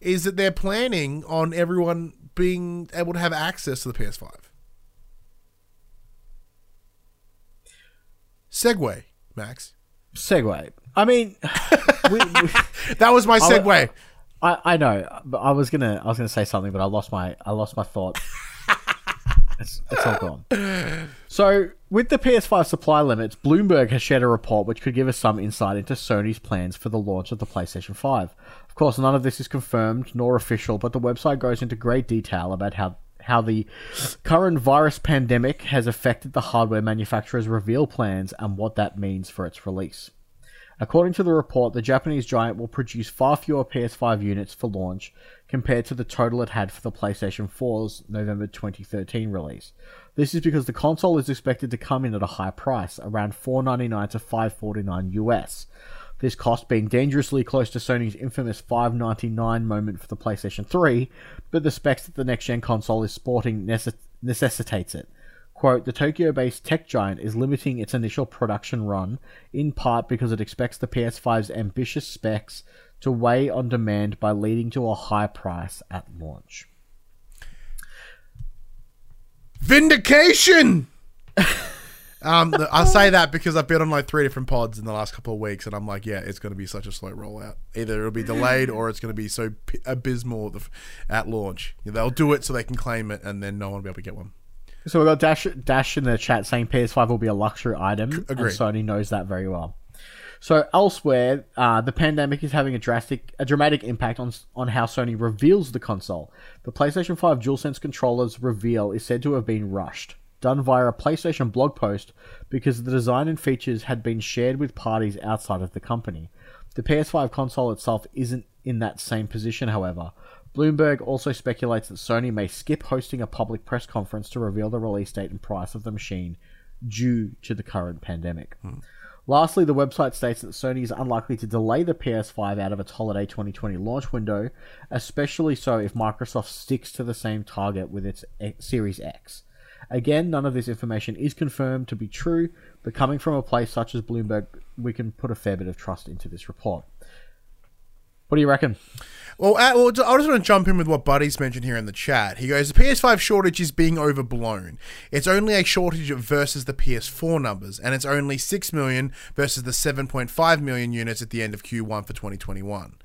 is that they're planning on everyone being able to have access to the PS5. Segue, Max. Segue. I mean, we, we, That was my segue. I, I know, but I was gonna I was gonna say something, but I lost my I lost my thought. it's, it's all gone. So, with the PS5 supply limits, Bloomberg has shared a report which could give us some insight into Sony's plans for the launch of the PlayStation 5. Of course, none of this is confirmed nor official, but the website goes into great detail about how how the current virus pandemic has affected the hardware manufacturer's reveal plans and what that means for its release. According to the report, the Japanese giant will produce far fewer PS5 units for launch compared to the total it had for the PlayStation 4's November 2013 release. This is because the console is expected to come in at a high price, around 499 to 549 US. This cost being dangerously close to Sony's infamous 599 moment for the PlayStation 3, but the specs that the next gen console is sporting necess- necessitates it. Quote, the Tokyo based tech giant is limiting its initial production run, in part because it expects the PS5's ambitious specs to weigh on demand by leading to a high price at launch. Vindication! um, I say that because I've been on like three different pods in the last couple of weeks, and I'm like, yeah, it's going to be such a slow rollout. Either it'll be delayed or it's going to be so p- abysmal at, the, at launch. They'll do it so they can claim it, and then no one will be able to get one. So we've got Dash, Dash in the chat saying PS5 will be a luxury item, and Sony knows that very well. So elsewhere, uh, the pandemic is having a drastic, a dramatic impact on on how Sony reveals the console. The PlayStation 5 DualSense controller's reveal is said to have been rushed, done via a PlayStation blog post because the design and features had been shared with parties outside of the company. The PS5 console itself isn't in that same position, however. Bloomberg also speculates that Sony may skip hosting a public press conference to reveal the release date and price of the machine due to the current pandemic. Hmm. Lastly, the website states that Sony is unlikely to delay the PS5 out of its holiday 2020 launch window, especially so if Microsoft sticks to the same target with its Series X. Again, none of this information is confirmed to be true, but coming from a place such as Bloomberg, we can put a fair bit of trust into this report. What do you reckon? Well, uh, well, I just want to jump in with what Buddy's mentioned here in the chat. He goes, the PS5 shortage is being overblown. It's only a shortage versus the PS4 numbers, and it's only 6 million versus the 7.5 million units at the end of Q1 for 2021.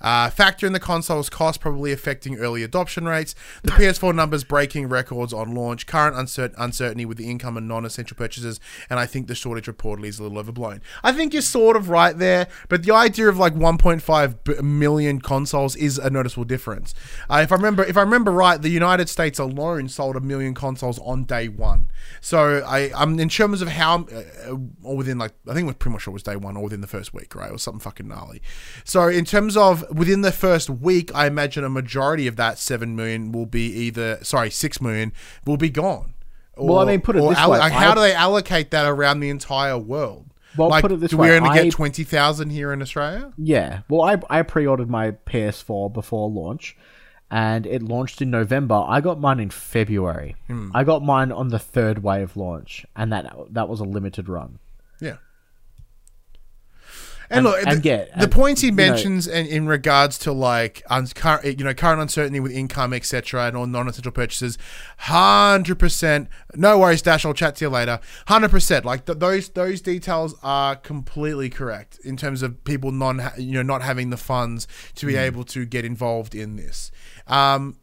Uh, factor in the console's cost probably affecting early adoption rates, the PS4 numbers breaking records on launch, current uncer- uncertainty with the income and non-essential purchases, and I think the shortage reportedly is a little overblown. I think you're sort of right there, but the idea of like 1.5 b- million consoles is a noticeable difference. Uh, if I remember, if I remember right, the United States alone sold a million consoles on day one. So I, I'm in terms of how, uh, or within like I think it was pretty much sure it was day one or within the first week, right, or something fucking gnarly. So in terms of within the first week, I imagine a majority of that seven million will be either sorry six million will be gone. Or, Well, I mean, put it this way, like, how I- do they allocate that around the entire world? Well, like, put it this do way, we only I- get twenty thousand here in Australia? Yeah. Well, I, I pre ordered my PS4 before launch, and it launched in November. I got mine in February. Hmm. I got mine on the third wave launch, and that that was a limited run. And, look, and the, get- the and, points he know- mentions in, in regards to like un- current, you know, current uncertainty with income, etc., and all non-essential purchases, hundred percent. No worries, Dash. I'll chat to you later. Hundred percent. Like th- those those details are completely correct in terms of people non, you know, not having the funds to Mm. be able to get involved in this. Um,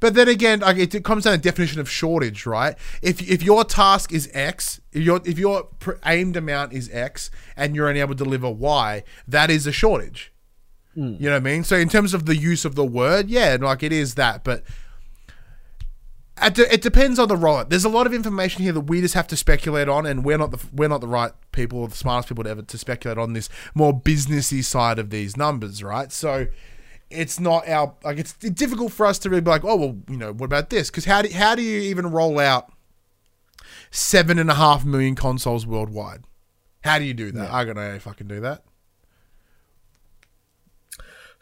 But then again, like it, it comes down to definition of shortage, right? If if your task is X, if your if your aimed amount is X, and you're only able to deliver Y, that is a shortage. Hmm. You know what I mean? So in terms of the use of the word, yeah, like it is that, but. It, depends on the rollout. There's a lot of information here that we just have to speculate on, and we're not the we're not the right people or the smartest people to ever to speculate on this more businessy side of these numbers, right? So it's not our like it's difficult for us to really be like, oh well, you know, what about this? Because how do how do you even roll out seven and a half million consoles worldwide? How do you do that? I don't know how you fucking do that.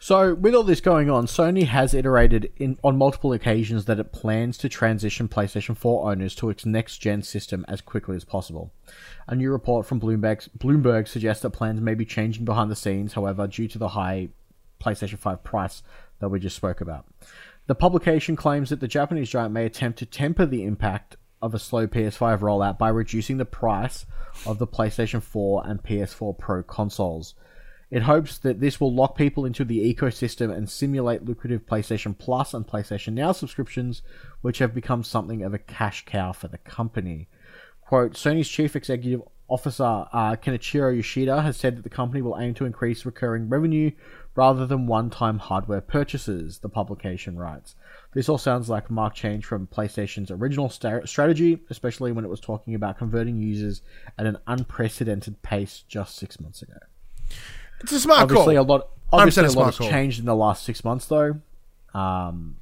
So, with all this going on, Sony has iterated in, on multiple occasions that it plans to transition PlayStation 4 owners to its next gen system as quickly as possible. A new report from Bloomberg, Bloomberg suggests that plans may be changing behind the scenes, however, due to the high PlayStation 5 price that we just spoke about. The publication claims that the Japanese giant may attempt to temper the impact of a slow PS5 rollout by reducing the price of the PlayStation 4 and PS4 Pro consoles. It hopes that this will lock people into the ecosystem and simulate lucrative PlayStation Plus and PlayStation Now subscriptions, which have become something of a cash cow for the company. Quote Sony's chief executive officer, uh, Kenichiro Yoshida, has said that the company will aim to increase recurring revenue rather than one time hardware purchases, the publication writes. This all sounds like a marked change from PlayStation's original sta- strategy, especially when it was talking about converting users at an unprecedented pace just six months ago. It's a smart obviously, call. a lot, 100% obviously a a lot has call. changed in the last six months, though. Um,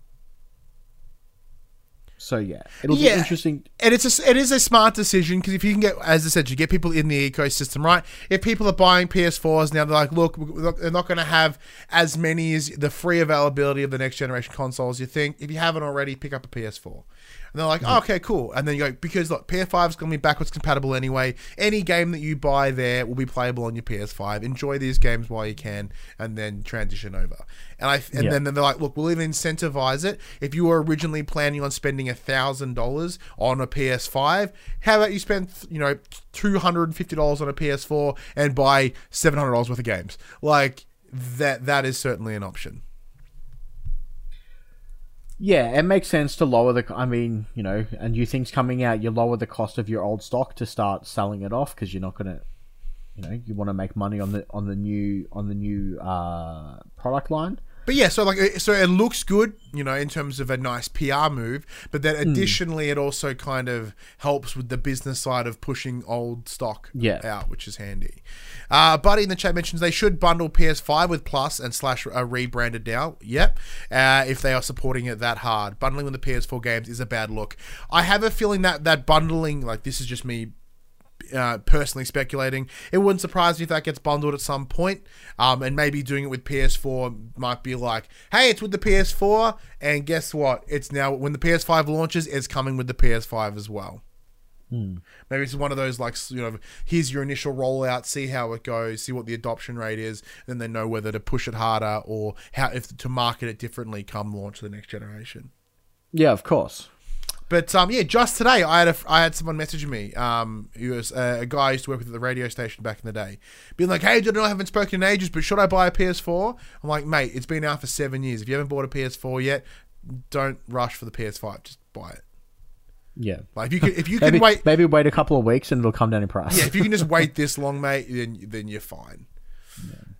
so yeah, it'll Yeah. be interesting. And it's a, it is a smart decision because if you can get, as I said, you get people in the ecosystem, right? If people are buying PS4s now, they're like, look, they're not going to have as many as the free availability of the next generation consoles. You think if you haven't already, pick up a PS4. And they're like, oh, okay, cool. And then you go, because look, PS5 is going to be backwards compatible anyway. Any game that you buy there will be playable on your PS5. Enjoy these games while you can, and then transition over. And I and Yeah. then they're like, look, we'll even incentivize it. If you were originally planning on spending a thousand dollars on a PS5, how about you spend you know two hundred and fifty dollars on a PS4 and buy seven hundred dollars worth of games? Like that. That is certainly an option. Yeah, it makes sense to lower the. I mean, you know, and new things coming out, you lower the cost of your old stock to start selling it off because you're not gonna, you know, you want to make money on the on the new on the new uh, product line. But yeah, so like, it- so it looks good, you know, in terms of a nice PR move. But then Hmm. additionally, it also kind of helps with the business side of pushing old stock Yeah. out, which is handy. Uh, Buddy in the chat mentions they should bundle PS5 with Plus and slash a rebranded now. Yep, uh, if they are supporting it that hard, bundling with the PS4 games is a bad look. I have a feeling that that bundling, like this is just me uh, personally speculating. It wouldn't surprise me if that gets bundled at some point. Um, and maybe doing it with PS4 might be like, hey, it's with the PS4, and guess what? It's now when the PS5 launches, it's coming with the PS5 as well. Maybe it's one of those like you know, here's your initial rollout, see how it goes, see what the adoption rate is, then they know whether to push it harder or how if to market it differently come launch the next generation. Yeah, of course. But um, yeah, just today I had a, I had someone messaging me. Um, he was uh, a guy I used to work with at the radio station back in the day, being like, "Hey, dude, I haven't spoken in ages, but should I buy a PS4?" I'm like, "Mate, it's been out for seven years. If you haven't bought a PS4 yet, don't rush for the PS5. Just buy it. Yeah. Like if you can, if you Maybe can wait, maybe wait a couple of weeks and it'll come down in price. yeah, if you can just wait this long, mate, then then you're fine."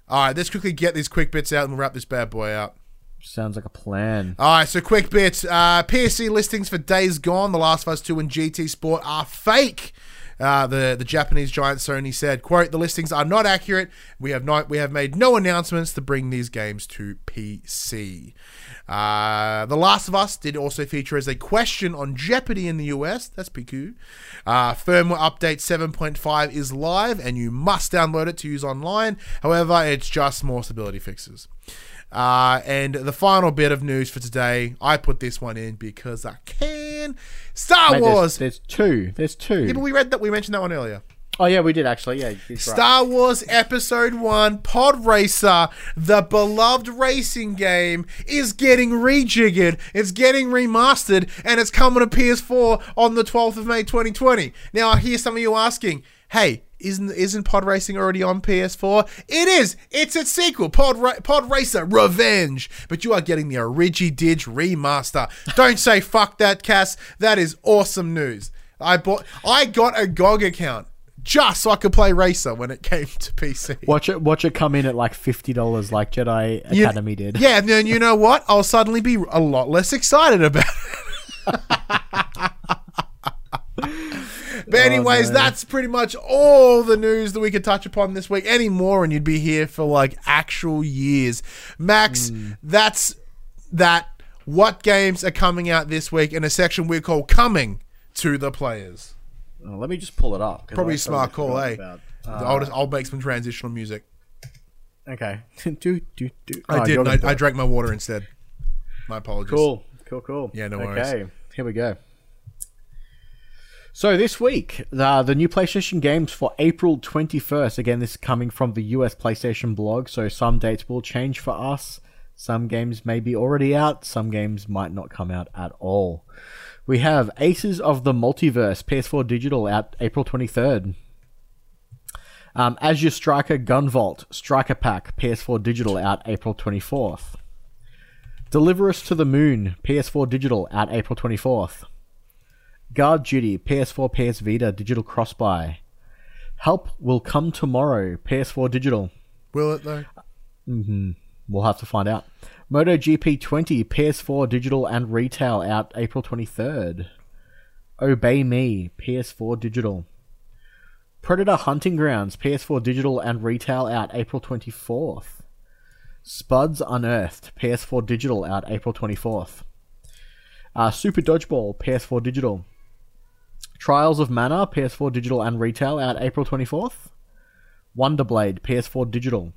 All right, let's quickly get these quick bits out and we'll wrap this bad boy up. Sounds like a plan. All right, so quick bit. Uh, PSC listings for Days Gone, The Last of Us 2, and GT Sport are fake. Uh, the the Japanese giant Sony said, "quote The listings are not accurate. We have not we have made no announcements to bring these games to PC." Uh, the Last of Us did also feature as a question on Jeopardy in the US. That's cool. Uh, firmware update 7.5 is live, and you must download it to use online. However, it's just more stability fixes. Uh, and the final bit of news for today, I put this one in because I can. Star Mate, Wars. There's, two. There's two. Yeah, but we read that. We mentioned that one earlier. oh yeah, we did actually. Yeah. he's right. Star Wars Episode 1 Pod Racer, the beloved racing game, is getting rejiggered. It's getting remastered, and it's coming to PS4 on the 12th of May 2020. Now, I hear some of you asking, hey, isn't isn't Pod Racing already on PS4? It is. It's a sequel, Pod Ra- Pod Racer Revenge. But you are getting the Origi Dig remaster. Don't say fuck that, Cass. That is awesome news. I bought. I got a GOG account just so I could play Racer when it came to PC. Watch it. Watch it come in at like fifty dollars, like Jedi You- Academy did. Yeah, and then you know what? I'll suddenly be a lot less excited about it. but oh, anyways, man. that's pretty much all the news that we could touch upon this week. Any more, and you'd be here for like actual years. Max, hmm. that's that. What games are coming out this week in a section we call "Coming to the Players"? Oh, let me just pull it up. Probably smart call, eh? about- I'll just uh, I'll make some transitional music. Okay. do, do, do. I Oh, did. I, I drank my water instead. My apologies. Cool. Cool, cool. Yeah, no worries. Okay, here we go. So this week, the, the new PlayStation games for April 21st. Again, this is coming from the US PlayStation blog, so some dates will change for us. Some games may be already out, some games might not come out at all. We have Aces of the Multiverse, PS4 Digital, out April 23rd. Um, Azure Striker Gunvolt Striker Pack PS4 Digital out April 24th. Deliver Us to the Moon PS4 Digital out April 24th. Guard Duty PS4 PS Vita Digital Cross Buy. Help Will Come Tomorrow PS4 Digital. Will it though? We'll have to find out. MotoGP 20 PS4 Digital and Retail out April 23rd. Obey Me PS4 Digital. Predator Hunting Grounds PS4 Digital and Retail out April 24th. Spuds Unearthed PS4 Digital out April 24th. Uh, Super Dodgeball PS4 Digital. Trials of Mana PS4 Digital and Retail out April 24th. Wonderblade PS4 Digital.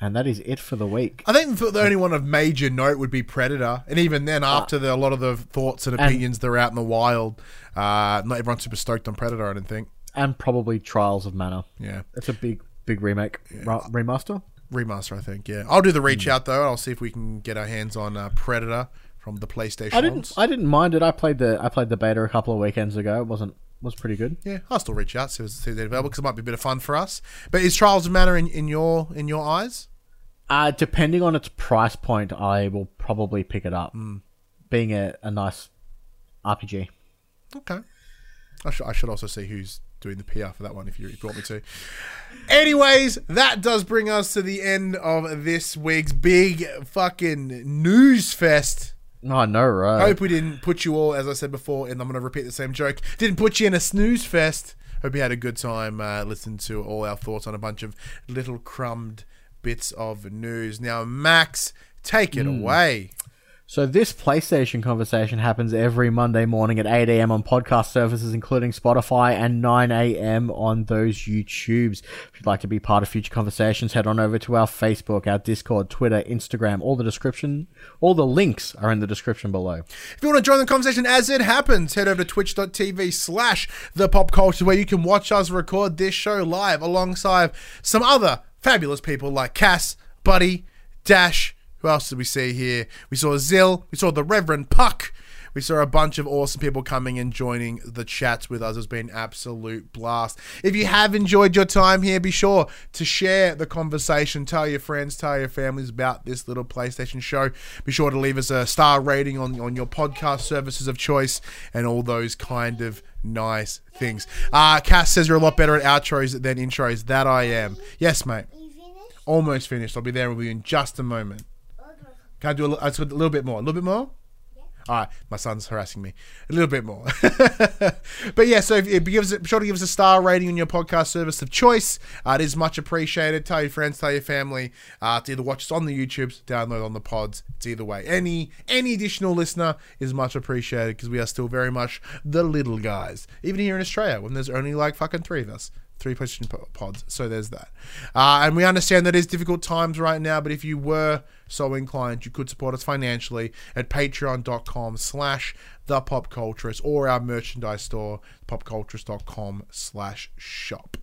And that is it for the week. I think the only one of major note would be Predator, and even then, after the, a lot of the thoughts and And- opinions that are out in the wild, uh, not everyone's super stoked on Predator. I don't think. And probably Trials of Mana. Yeah, It's a big, big remake. Ra- remaster? remaster. I think. Yeah, I'll do the reach out though. I'll see if we can get our hands on uh, Predator from the PlayStation. I didn't I didn't mind it. I played the I played the beta a couple of weekends ago. It wasn't was pretty good. Yeah, I'll still reach out see see if they're available because it might be a bit of fun for us. But is Trials of Mana in, in your in your eyes? Uh, depending on its price point, I will probably pick it up. Being a, a nice RPG. Okay. I should, I should also see who's doing the PR for that one if you, if you want me to. Anyways, that does bring us to the end of this week's big fucking news fest. No, right? Hope we didn't put you all, as I said before, and I'm going to repeat the same joke, didn't put you in a snooze fest. Hope you had a good time uh, listening to all our thoughts on a bunch of little crumbed bits of news. Now, Max, take it away. So this PlayStation conversation happens every Monday morning at 8 a.m. on podcast services, including Spotify, and 9 a.m. on those YouTubes. If you'd like to be part of future conversations, head on over to our Facebook, our Discord, Twitter, Instagram. All the description, all the links are in the description below. If you want to join the conversation as it happens, head over to twitch.tv slash the pop culture where you can watch us record this show live alongside some other fabulous people like Cass, Buddy, Dash. Who else did we see here? We saw Zill, we saw the Reverend Puck. We saw a bunch of awesome people coming and joining the chats with us. It's been an absolute blast. If you have enjoyed your time here, be sure to share the conversation. Tell your friends, tell your families about this little PlayStation show. Be sure to leave us a star rating on, on your podcast services of choice and all those kind of nice things. Uh, Cass says you're a lot better at outros than intros. That I am. Yes, mate. Finished? Almost finished. I'll be there with you in just a moment. Can I do a, li- so a little bit more? A little bit more? All right, my son's harassing me a little bit more, but yeah. So if, if you give us, be sure to give us a star rating on your podcast service of choice. Uh, it is much appreciated. Tell your friends, tell your family uh, to either watch us on the YouTubes, download on the pods. It's either way. Any any additional listener is much appreciated because we are still very much the little guys, even here in Australia when there's only like fucking three of us three PlayStation pods. So there's that. Uh, and we understand that it's difficult times right now, but if you were so inclined, you could support us financially at patreon.com slash the pop culturist or our merchandise store, popculturist.com slash shop.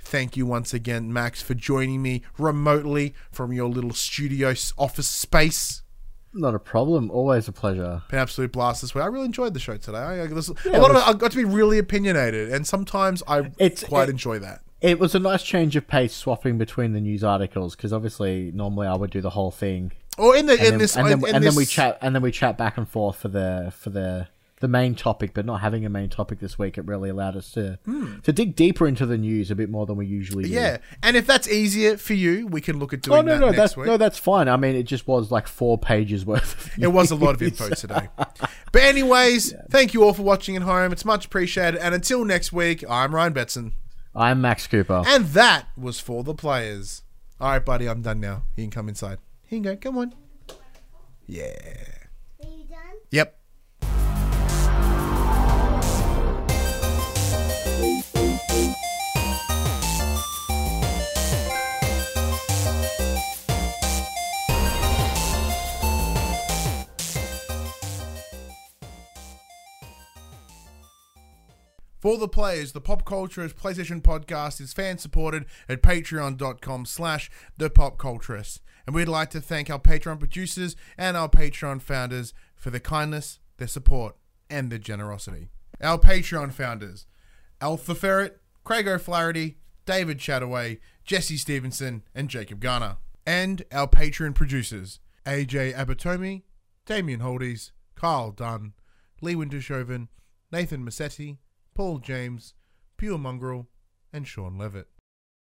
Thank you once again, Max, for joining me remotely from your little studio office space. Not a problem. Always a pleasure. Been an absolute blast this week. I really enjoyed the show today. I, I, this- Yeah, a lot it of it, I got to be really opinionated, and sometimes I quite it- enjoy that. It was a nice change of pace, swapping between the news articles because obviously normally I would do the whole thing, Or in the and, in then, this and, then, in and then we chat and then we chat back and forth for the for the the main topic. But not having a main topic this week, it really allowed us to to dig deeper into the news a bit more than we usually do. Hmm. Yeah, and if that's easier for you, we can look at doing Oh no, that no, next that's week. no, that's fine. I mean, it just was like four pages worth. Of it was a lot of info today. But anyways, thank you all for watching at home. It's much appreciated. And until next week, I'm Ryan Betson, I'm Max Cooper. and that was for the players. All right, buddy, I'm done now. You can come inside. Here you go. Come on. Yeah. Are you done? Yep. For the players, the Pop Culturist PlayStation podcast is fan supported at patreon.com slash the pop culturist. And we'd like to thank our Patreon producers and our Patreon founders for their kindness, their support, and their generosity. Our Patreon founders, Alpha Ferret, Craig O'Flaherty, David Chataway, Jesse Stevenson, and Jacob Garner. And our Patreon producers AJ Abatomi, Damien Holdies, Kyle Dunn, Lee Wintershoven, Nathan Massetti, Paul James, Pure Mongrel, and Sean Levitt.